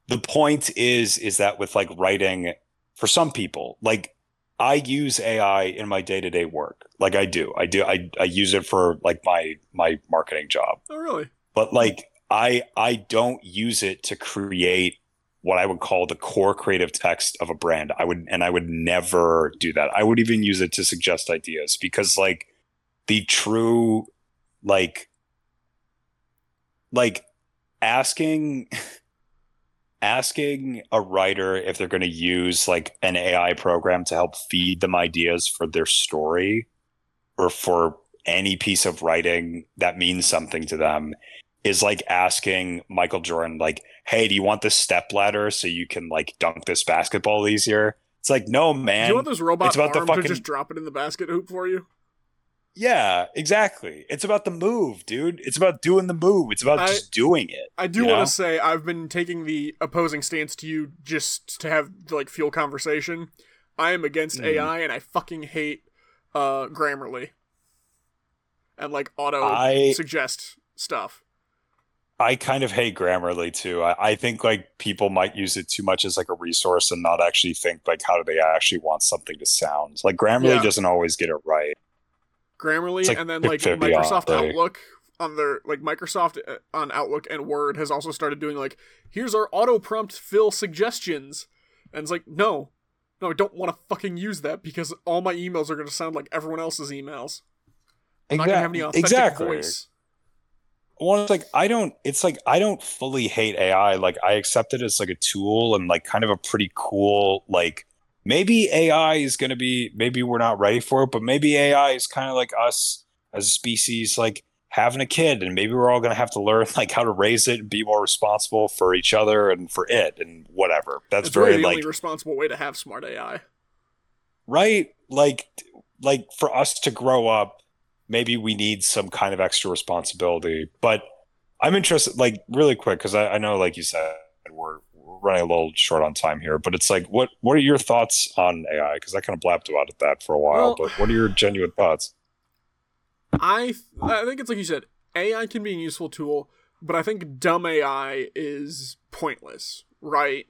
the point is is that with like writing for some people, like I use AI in my day-to-day work. Like I do. I do I I use it for like my my marketing job Oh really? but like i i don't use it to create what i would call the core creative text of a brand. I would and i would never do that. I would even use it to suggest ideas because like the true like like asking asking a writer if they're going to use like an ai program to help feed them ideas for their story or for any piece of writing that means something to them is like asking Michael Jordan, like, "Hey, do you want this step ladder so you can like dunk this basketball easier?" It's like, no, man. Do you want this robot it's about the arm fucking- to just drop it in the basket hoop for you? Yeah, exactly. It's about the move, dude. It's about doing the move. It's about I- just doing it. I do want to say I've been taking the opposing stance to you just to have like fuel conversation. I am against Mhm. AI and I fucking hate uh Grammarly and like auto I- suggest stuff. I kind of hate Grammarly too. I, I think like people might use it too much as like a resource and not actually think like how do they actually want something to sound. Like Grammarly Yeah. doesn't always get it right. Grammarly like and then like Microsoft? Outlook on their like Microsoft uh, on Outlook and Word has also started doing like here's our auto prompt fill suggestions and it's like no no I don't want to fucking use that because all my emails are going to sound like everyone else's emails. I'm not going to have any authentic exactly. voice. Well, it's like I don't. It's like I don't fully hate AI. Like I accept it as like a tool and like kind of a pretty cool. Like maybe AI is going to be. Maybe we're not ready for it, but maybe AI is kind of like us as a species, like having a kid, and maybe we're all going to have to learn like how to raise it and be more responsible for each other and for it and whatever. That's It's very really the like only responsible way to have smart AI. right like like for us to grow up maybe we need some kind of extra responsibility but i'm interested like really quick because I, I know like you said we're, we're running a little short on time here but it's like what what are your thoughts on ai because i kind of blabbed about it that for a while Well- but what are your genuine thoughts I th- I think it's like you said, AI can be a useful tool, but I think dumb AI is pointless, right?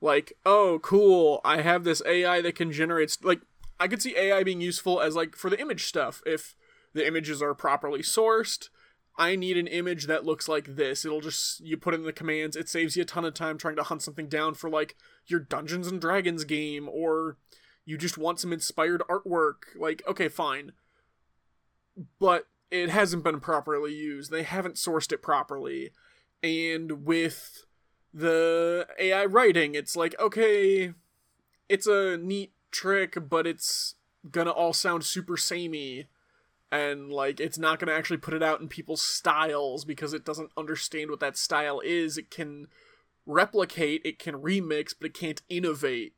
like, oh, cool, I have this AI that can generate like I could see AI being useful as like for the image stuff. If the images are properly sourced, I need an image that looks like this. It'll just you put in the commands. It saves you a ton of time trying to hunt something down for like your Dungeons and Dragons game or you just want some inspired artwork. Like, okay, fine. But it hasn't been properly used. They haven't sourced it properly. And with the AI writing, it's like, okay, it's a neat trick, but it's gonna all sound super samey. And like it's not gonna actually put it out in people's styles because it doesn't understand what that style is. It can replicate, it can remix, but it can't innovate.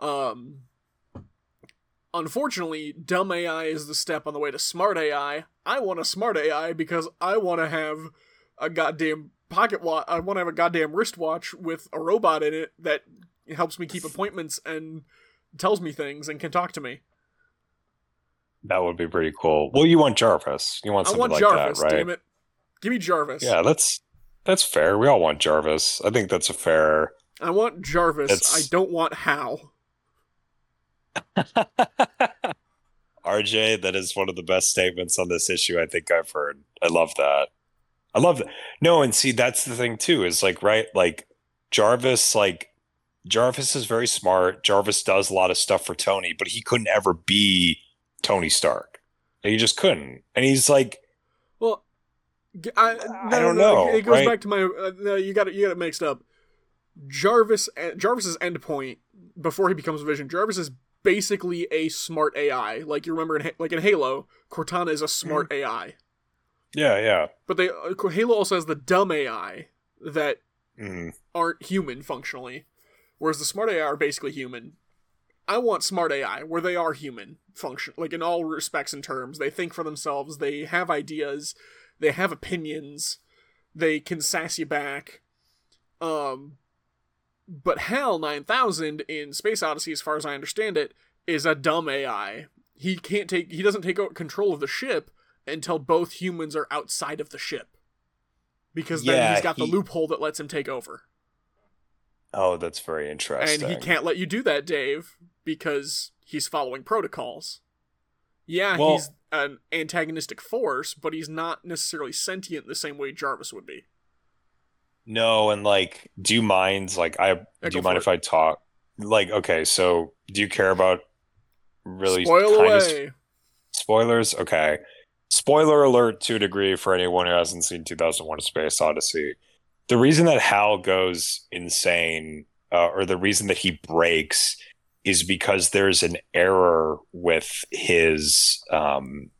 Um Unfortunately, dumb AI is the step on the way to smart AI. I want a smart AI because I want to have a goddamn pocket watch. I want to have a goddamn wristwatch with a robot in it that helps me keep appointments and tells me things and can talk to me. That would be pretty cool. Well, you want Jarvis. You want I something want like Jarvis, that, right? damn it. Give me Jarvis. Yeah, that's that's fair. We all want Jarvis. I think that's a fair. I want Jarvis. It's- I don't want Hal. RJ, that is one of the best statements on this issue I think I've heard. I love that. I love that. No, and see, that's the thing too, is like, right, like Jarvis, like Jarvis is very smart. Jarvis does a lot of stuff for Tony, but he couldn't ever be Tony Stark. He just couldn't. And he's like, Well, g- I, no, don't no, know, It goes right? back to my. Uh, no, you got it. You got it mixed up. Jarvis. uh, Jarvis's endpoint before he becomes Vision. Jarvis is basically a smart AI. Like you remember, in, like in Halo, Cortana is a smart Mm-hmm. AI. yeah, yeah. But they uh, Halo also has the dumb AI that Mm. aren't human functionally, whereas the smart AI are basically human. I want smart AI where they are human function, like in all respects and terms. They think for themselves. They have ideas. They have opinions. They can sass you back. Um, but Hal nine thousand in Space Odyssey, as far as I understand it, is a dumb AI. He can't take. He doesn't take control of the ship until both humans are outside of the ship. Because then he's got the loophole that lets him take over. Oh, that's very interesting. And he can't let you do that, Dave, because he's following protocols. Yeah, Well- he's an antagonistic force, but he's not necessarily sentient the same way Jarvis would be. No, and like, do you mind? Like, I Yeah, do you mind for if I talk? Like, okay, so do you care about really Spoil kind of away. spoilers? Okay, spoiler alert to a degree for anyone who hasn't seen 2001: A Space Odyssey. The reason that Hal goes insane, uh, or the reason that he breaks, is because there's an error with his. Um,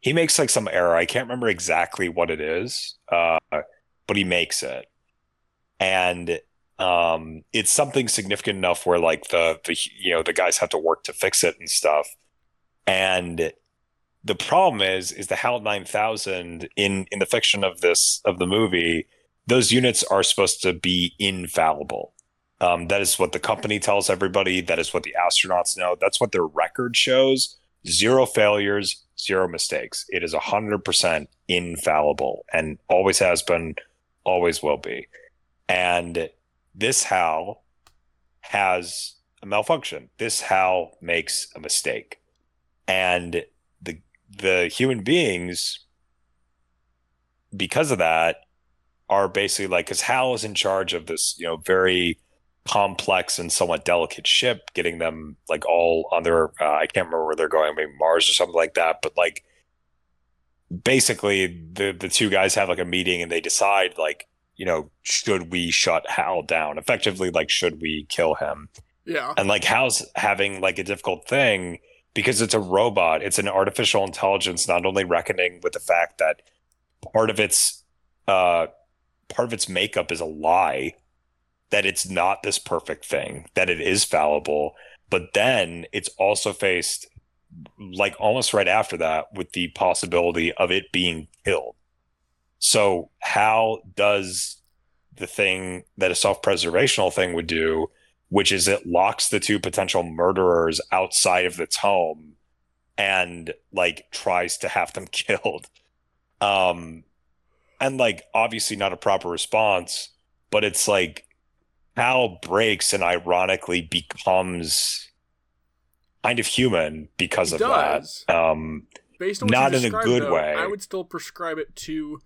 he makes like some error. I can't remember exactly what it is, uh, but he makes it, and um, it's something significant enough where like the the you know the guys have to work to fix it and stuff. And the problem is is the HAL 9000 in in the fiction of this of the movie those units are supposed to be infallible. Um, that is what the company tells everybody. That is what the astronauts know. That's what their record shows. Zero failures, zero mistakes. It is 100% infallible and always has been, always will be. And this HAL has a malfunction. This HAL makes a mistake. And the the human beings, because of that, are basically like because Hal is in charge of this, you know, very complex and somewhat delicate ship, getting them like all on their uh, I can't remember where they're going, maybe Mars or something like that. But like basically the the two guys have like a meeting and they decide like, you know, should we shut Hal down? Effectively, like should we kill him? Yeah. And like Hal's having like a difficult thing because it's a robot. It's an artificial intelligence, not only reckoning with the fact that part of its uh part of its makeup is a lie, that it's not this perfect thing, that it is fallible, but then it's also faced like almost right after that with the possibility of it being killed. So how does the thing that a self-preservational thing would do, which is it locks the two potential murderers outside of its home and like tries to have them killed. Um and like obviously not a proper response, but it's like Hal breaks and ironically becomes kind of human because He of does. that. Um, Based on what Not you in a good though, way. I would still prescribe it to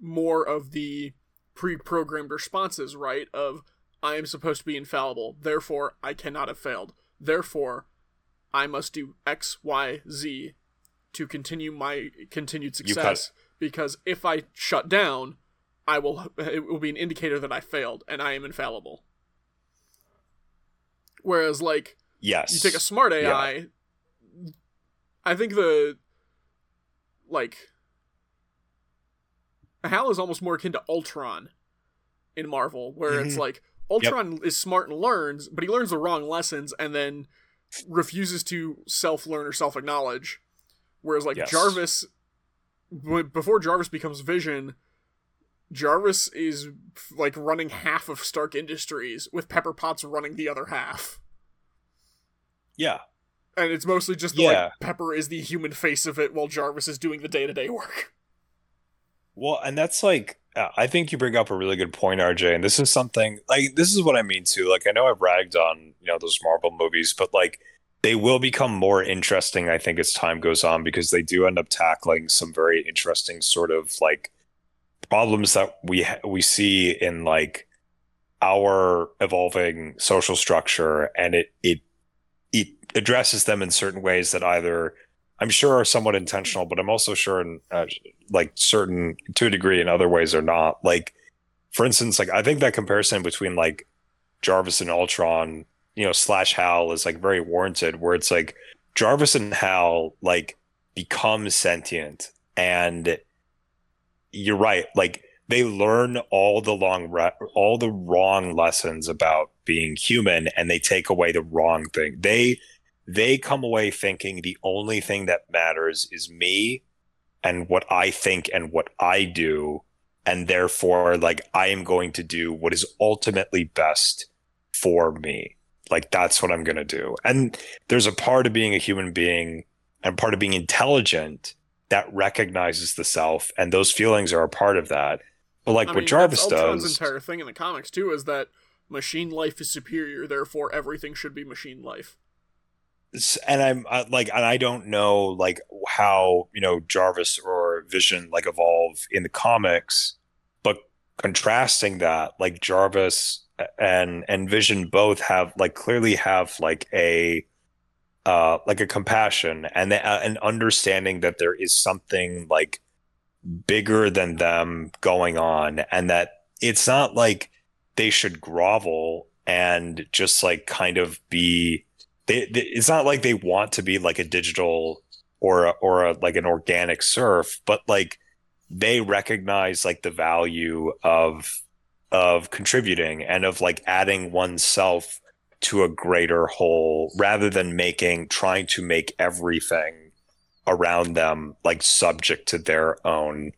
more of the pre-programmed responses, right? Of I am supposed to be infallible, therefore I cannot have failed. Therefore, I must do X, Y, Z to continue my continued success. Because if I shut down, I will it will be an indicator that I failed and I am infallible. Whereas, like, yes. you take a smart AI. I think the like Hal is almost more akin to Ultron in Marvel, where it's Mhm. like Ultron is smart and learns, but he learns the wrong lessons and then refuses to self learn or self acknowledge. Whereas like Yes. Jarvis, before Jarvis becomes Vision, Jarvis is like running half of Stark Industries with Pepper Potts running the other half yeah. and it's mostly just the, Yeah. like Pepper is the human face of it while Jarvis is doing the day to day work. Well, and that's like, uh, I think you bring up a really good point, RJ. And this is something like, this is what I mean too. Like, I know I've ragged on, you know, those Marvel movies, but like, they will become more interesting, I think, as time goes on, because they do end up tackling some very interesting sort of like problems that we ha- we see in like our evolving social structure, and it it it addresses them in certain ways that either I'm sure are somewhat intentional, but I'm also sure in uh, like certain to a degree in other ways are not. Like, for instance, like I think that comparison between like Jarvis and Ultron, you know, slash Hal is like very warranted, where it's like Jarvis and Hal like become sentient, and you're right, like they learn all the long re- all the wrong lessons about being human, and they take away the wrong thing. They they come away thinking the only thing that matters is me and what I think and what I do. And therefore, like, I am going to do what is ultimately best for me. Like, that's what I'm going to do. And there's a part of being a human being and part of being intelligent that recognizes the self. And those feelings are a part of that. But like I what mean, Jarvis does. entire thing in the comics too is that machine life is superior, therefore everything should be machine life. and I'm uh, like, and I don't know like how you know Jarvis or Vision like evolve in the comics, but contrasting that, like Jarvis and and Vision both have like clearly have like a uh like a compassion and the, uh, an understanding that there is something like bigger than them going on, and that it's not like they should grovel and just like kind of be they, they it's not like they want to be like a digital or a, or a, like an organic serf but like they recognize like the value of of contributing and of like adding oneself to a greater whole rather than making trying to make everything around them like subject to their own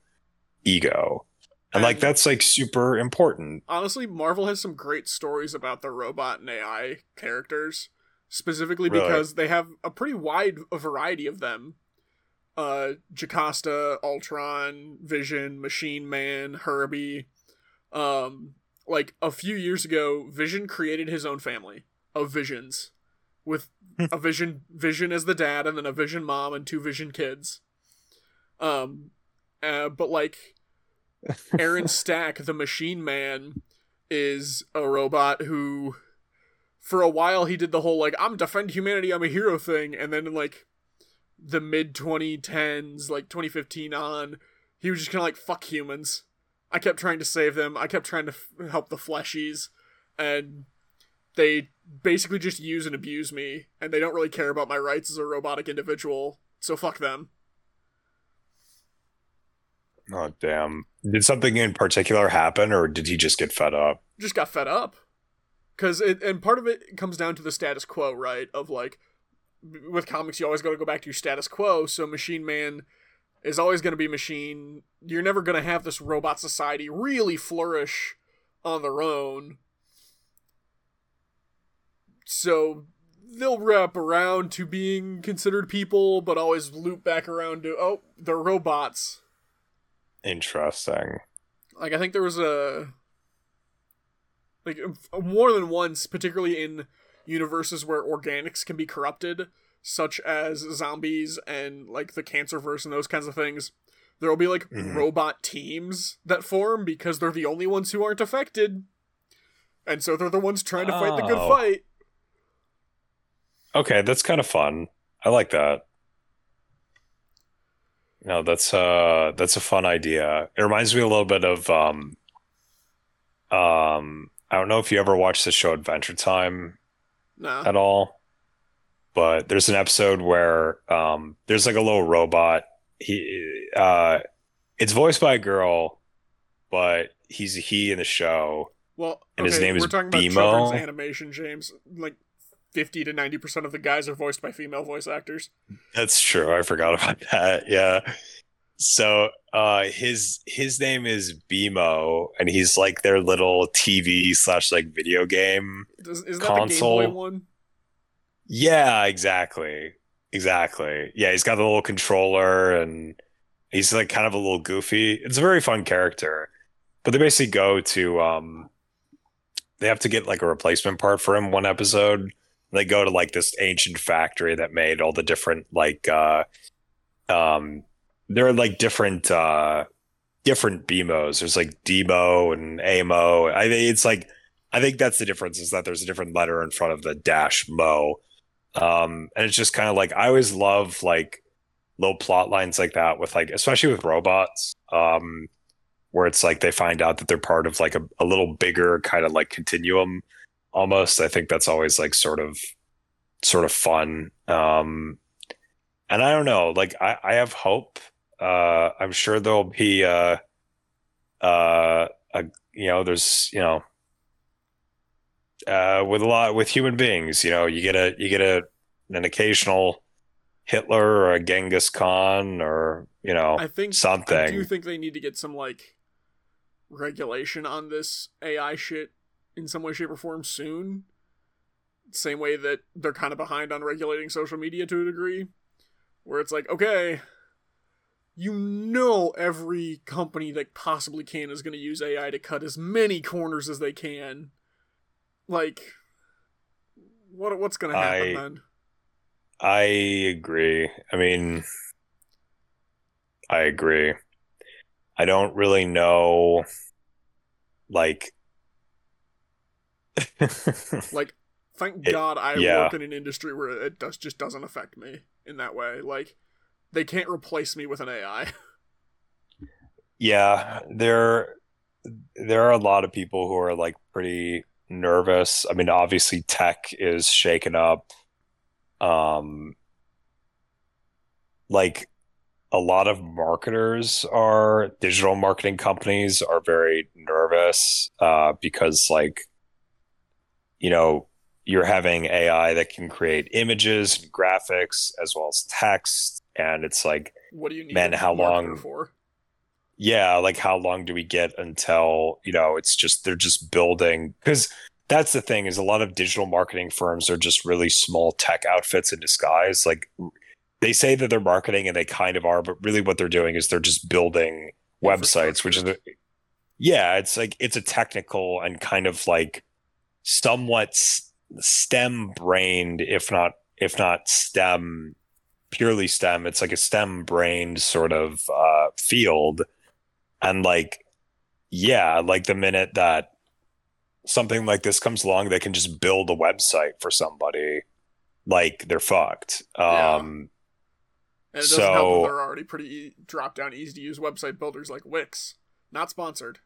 ego and like that's like super important Honestly, Marvel has some great stories about the robot and AI characters, specifically Really? because they have a pretty wide variety of them. Uh, Jocasta, Ultron, Vision, Machine Man, Herbie. Um, like a few years ago, Vision created his own family of visions, with a Vision Vision as the dad, and then a Vision mom and two Vision kids. Um, uh, but like Aaron Stack, the Machine Man, is a robot who, for a while, he did the whole like "I'm defend humanity, I'm a hero" thing, and then in like the mid 2010s, like 2015 on, he was just kind of like "fuck humans." I kept trying to save them. I kept trying to f- help the fleshies, and they basically just use and abuse me, and they don't really care about my rights as a robotic individual. So fuck them. Oh damn! Did something in particular happen, or did he just get fed up? just got fed up because it and part of it comes down to the status quo right of like with comics you always got to go back to your status quo so machine man is always going to be machine you're never going to have this robot society really flourish on their own so they'll wrap around to being considered people but always loop back around to oh they're robots Interesting. like I think there was a like more than once, particularly in universes where organics can be corrupted, such as zombies and like the cancer verse and those kinds of things. There will be like Mhm. robot teams that form because they're the only ones who aren't affected. And so they're the ones trying to fight the good Oh. fight. Okay, that's kind of fun. I like that. No, that's uh that's a fun idea. It reminds me a little bit of um um I don't know if you ever watched the show Adventure Time Nah. at all, but there's an episode where um there's like a little robot. He uh it's voiced by a girl, but he's a he in the show. Well, And his name is we're talking about BMO. children's animation, James. Like fifty to ninety percent of the guys are voiced by female voice actors. That's true. I forgot about that. Yeah. So uh his his name is BMO and he's like their little TV slash like video game. That Console. the Game Boy one? Yeah, exactly. Exactly. Yeah, he's got the little controller and he's like kind of a little goofy. It's a very fun character. But they basically go to um they have to get like a replacement part for him one episode. They go to like this ancient factory that made all the different like uh um there are like different uh different BMOs. There's like Demo and AMO. I think it's like I think that's the difference is that there's a different letter in front of the dash mo. Um, and it's just kind of like I always love like little plot lines like that with like especially with robots. Um, where it's like they find out that they're part of like a, a little bigger kind of like continuum almost. I think that's always like sort of sort of fun. Um and I don't know, like I, I have hope. Uh I'm sure there'll be uh uh a you know, there's you know uh, with a lot with human beings. You know, you get a you get a an occasional Hitler or a Genghis Khan or you know I think I do something. think they need to get some like regulation on this AI shit in some way, shape, or form soon. Same way that they're kind of behind on regulating social media to a degree, where it's like, okay, you know, every company that possibly can is going to use AI to cut as many corners as they can. Like, what what's going to happen I- then? I agree. I mean, I agree. I don't really know, like. Like, thank It- God I yeah. work in an industry where it does just doesn't affect me in that way. Like, they can't replace me with an AI. Yeah, there there are a lot of people who are like pretty nervous. I mean, obviously tech is shaken up. Um like a lot of marketers are digital marketing companies are very nervous uh because like you know, you're having AI that can create images and graphics as well as text and it's like What do you need? Man, how long- for? yeah like how long do we get until you know it's just they're just building because that's the thing is a lot of digital marketing firms are just really small tech outfits in disguise like they say that they're marketing and they kind of are but really what they're doing is they're just building websites which is yeah it's like it's a technical and kind of like somewhat stem brained if not if not stem purely stem it's like a stem brained sort of uh field and like yeah like the minute that something like this comes along they can just build a website for somebody like they're fucked Yeah. um And it doesn't help that So- they're already pretty e- drop down, easy to use website builders like Wix. Not sponsored.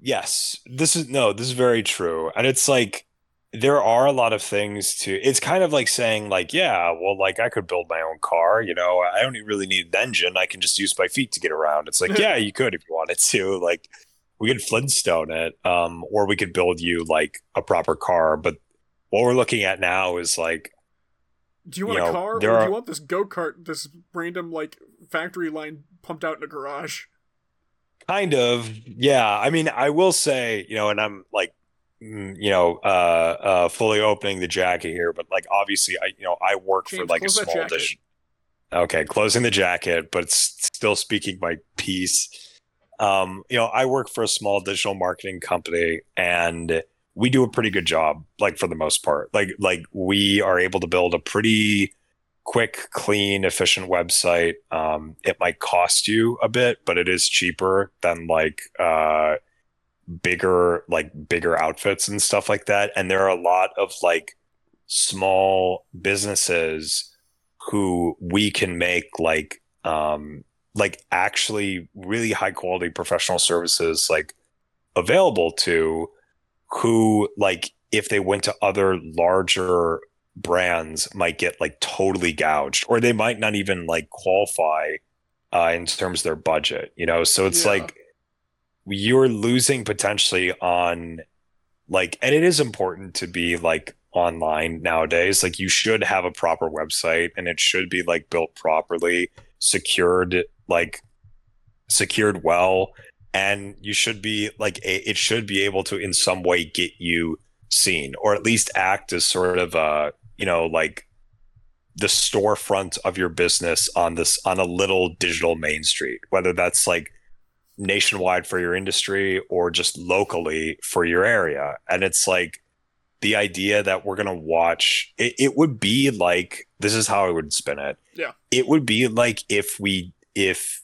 Yes, this is no, this is very true. And it's like there are a lot of things to it's kind of like saying like, yeah, well like I could build my own car, you know, I don't really need an engine. I can just use my feet to get around. It's like, yeah, you could if you wanted to. Like we could Flintstone it um or we could build you like a proper car, but what we're looking at now is like Do you want You a car, or do you want this go kart, this random like factory line pumped out in a garage? Kind of, yeah. I mean, I will say, you know, and I'm like, mm, you know, uh, uh, fully opening the jacket here, but like, obviously, I, you know, I work for like a small dish. Okay, closing the jacket, but still speaking my piece. Um, you know, I work for a small digital marketing company and we do a pretty good job, like for the most part. Like like we are able to build a pretty quick, clean, efficient website. Um, it might cost you a bit, but it is cheaper than like uh bigger like bigger outfits and stuff like that. And there are a lot of like small businesses who we can make like um like actually really high quality professional services like available to who like if they went to other larger brands might get like totally gouged or they might not even like qualify uh in terms of their budget you know so it's Yeah. like you're losing potentially on like and it is important to be like online nowadays like you should have a proper website and it should be like built properly secured like secured well and you should be like a, it should be able to in some way get you seen or at least act as sort of a you know like the storefront of your business on this on a little digital main street whether that's like nationwide for your industry or just locally for your area and it's like the idea that we're going to watch it, it would be like this is how i would spin it Yeah. it would be like if we if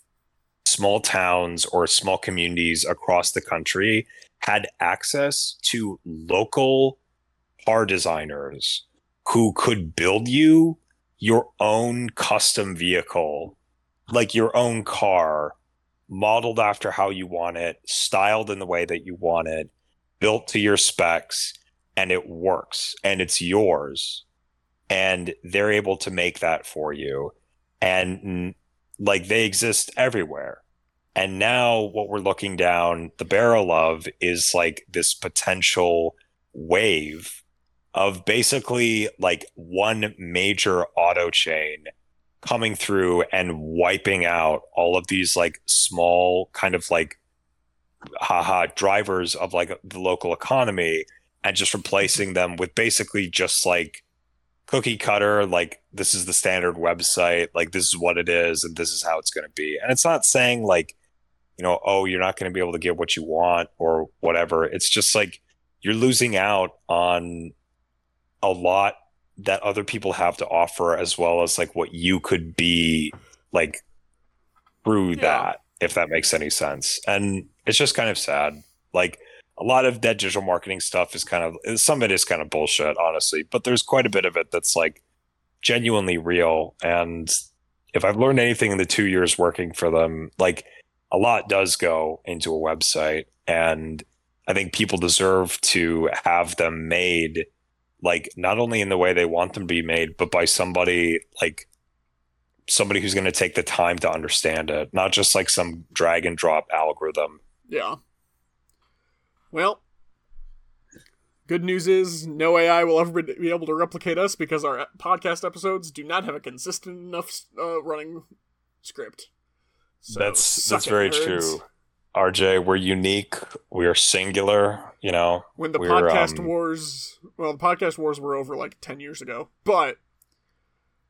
small towns or small communities across the country had access to local car designers who could build you your own custom vehicle, like your own car, modeled after how you want it, styled in the way that you want it, built to your specs, and it works and it's yours. And they're able to make that for you. And like they exist everywhere. And now what we're looking down the barrel of is like this potential wave of basically like one major auto chain coming through and wiping out all of these like small kind of like haha drivers of like the local economy and just replacing them with basically just like cookie cutter like this is the standard website like this is what it is and this is how it's going to be. And it's not saying like you know oh you're not going to be able to get what you want or whatever. It's just like you're losing out on a lot that other people have to offer as well as like what you could be like through Yeah. that if that makes any sense. And it's just kind of sad. Like a lot of that digital marketing stuff is kind of some of it is kind of bullshit honestly but there's quite a bit of it that's like genuinely real. And if i've learned anything in the two years working for them like a lot does go into a website. And i think people deserve to have them made like not only in the way they want them to be made but by somebody like somebody who's going to take the time to understand it not just like some drag and drop algorithm Yeah. Well, good news is no AI will ever be able to replicate us because our podcast episodes do not have a consistent enough uh, running script. So, that's that's very nerds. true rj we're unique we are singular you know When the podcast um, wars, well, the podcast wars were over like 10 years ago, but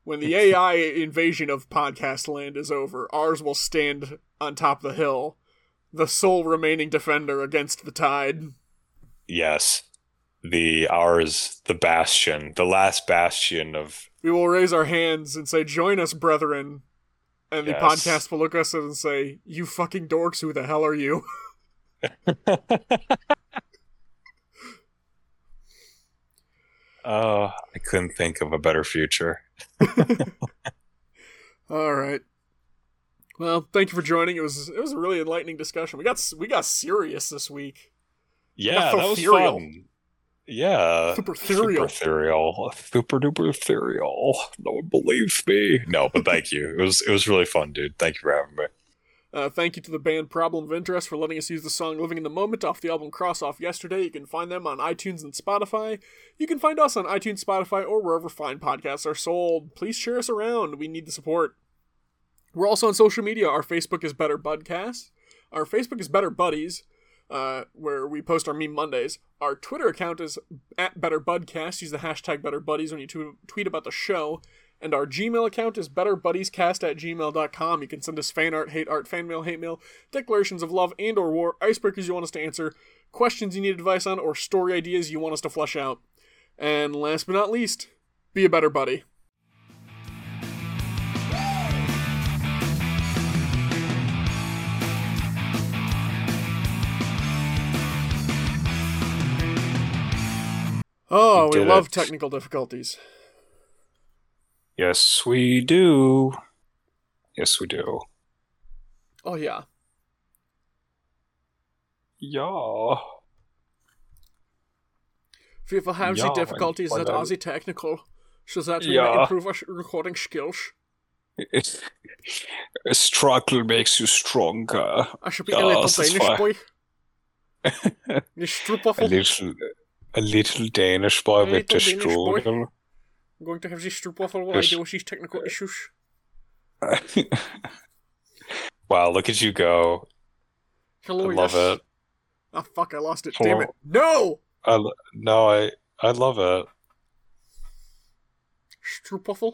when the AI invasion of podcast land is over, ours will stand on top of the hill, the sole remaining defender against the tide. yes the ours the bastion the last bastion of We will raise our hands and say, Join us, brethren. And the podcast will look at us and say, You fucking dorks, who the hell are you? oh i couldn't think of a better future All right. Well, thank you for joining. It was it was a really enlightening discussion. We got we got serious this week. yeah that was fun yeah Super ethereal. super ethereal super duper ethereal no one believes me no but thank you it was it was really fun dude thank you for having me Uh, thank you to the band Problem of Interest for letting us use the song Living in the Moment off the album Cross Off Yesterday. You can find them on iTunes and Spotify. You can find us on iTunes, Spotify, or wherever fine podcasts are sold. Please share us around. We need the support. We're also on social media. Our Facebook is Better Budcast. Our Facebook is Better Buddies, uh, where we post our Meme Mondays. Our Twitter account is at Better Budcast. Use the hashtag Better Buddies when you tw- tweet about the show. And our Gmail account is betterbuddiescast at gmail.com. You can send us fan art, hate art, fan mail, hate mail, declarations of love and or war, icebreakers you want us to answer, questions you need advice on, or story ideas you want us to flesh out. And last but not least, be a better buddy. Oh, You we love it. technical difficulties. Yes, we do. Yes, we do. Oh, yeah. Yeah. We have the difficulties that are technical, so that we may improve our recording skills. It, a struggle makes you stronger. I should be Ja, a little Danish wahr. boy. A little, a little Danish boy A with little boy. I'm going to have the stroopwafel while I Yes. deal with these technical issues. wow, look at you go. Hello, I love yes. it. Oh, fuck, I lost it. Damn it. No! I, no, I, I love it. Stroopwafel?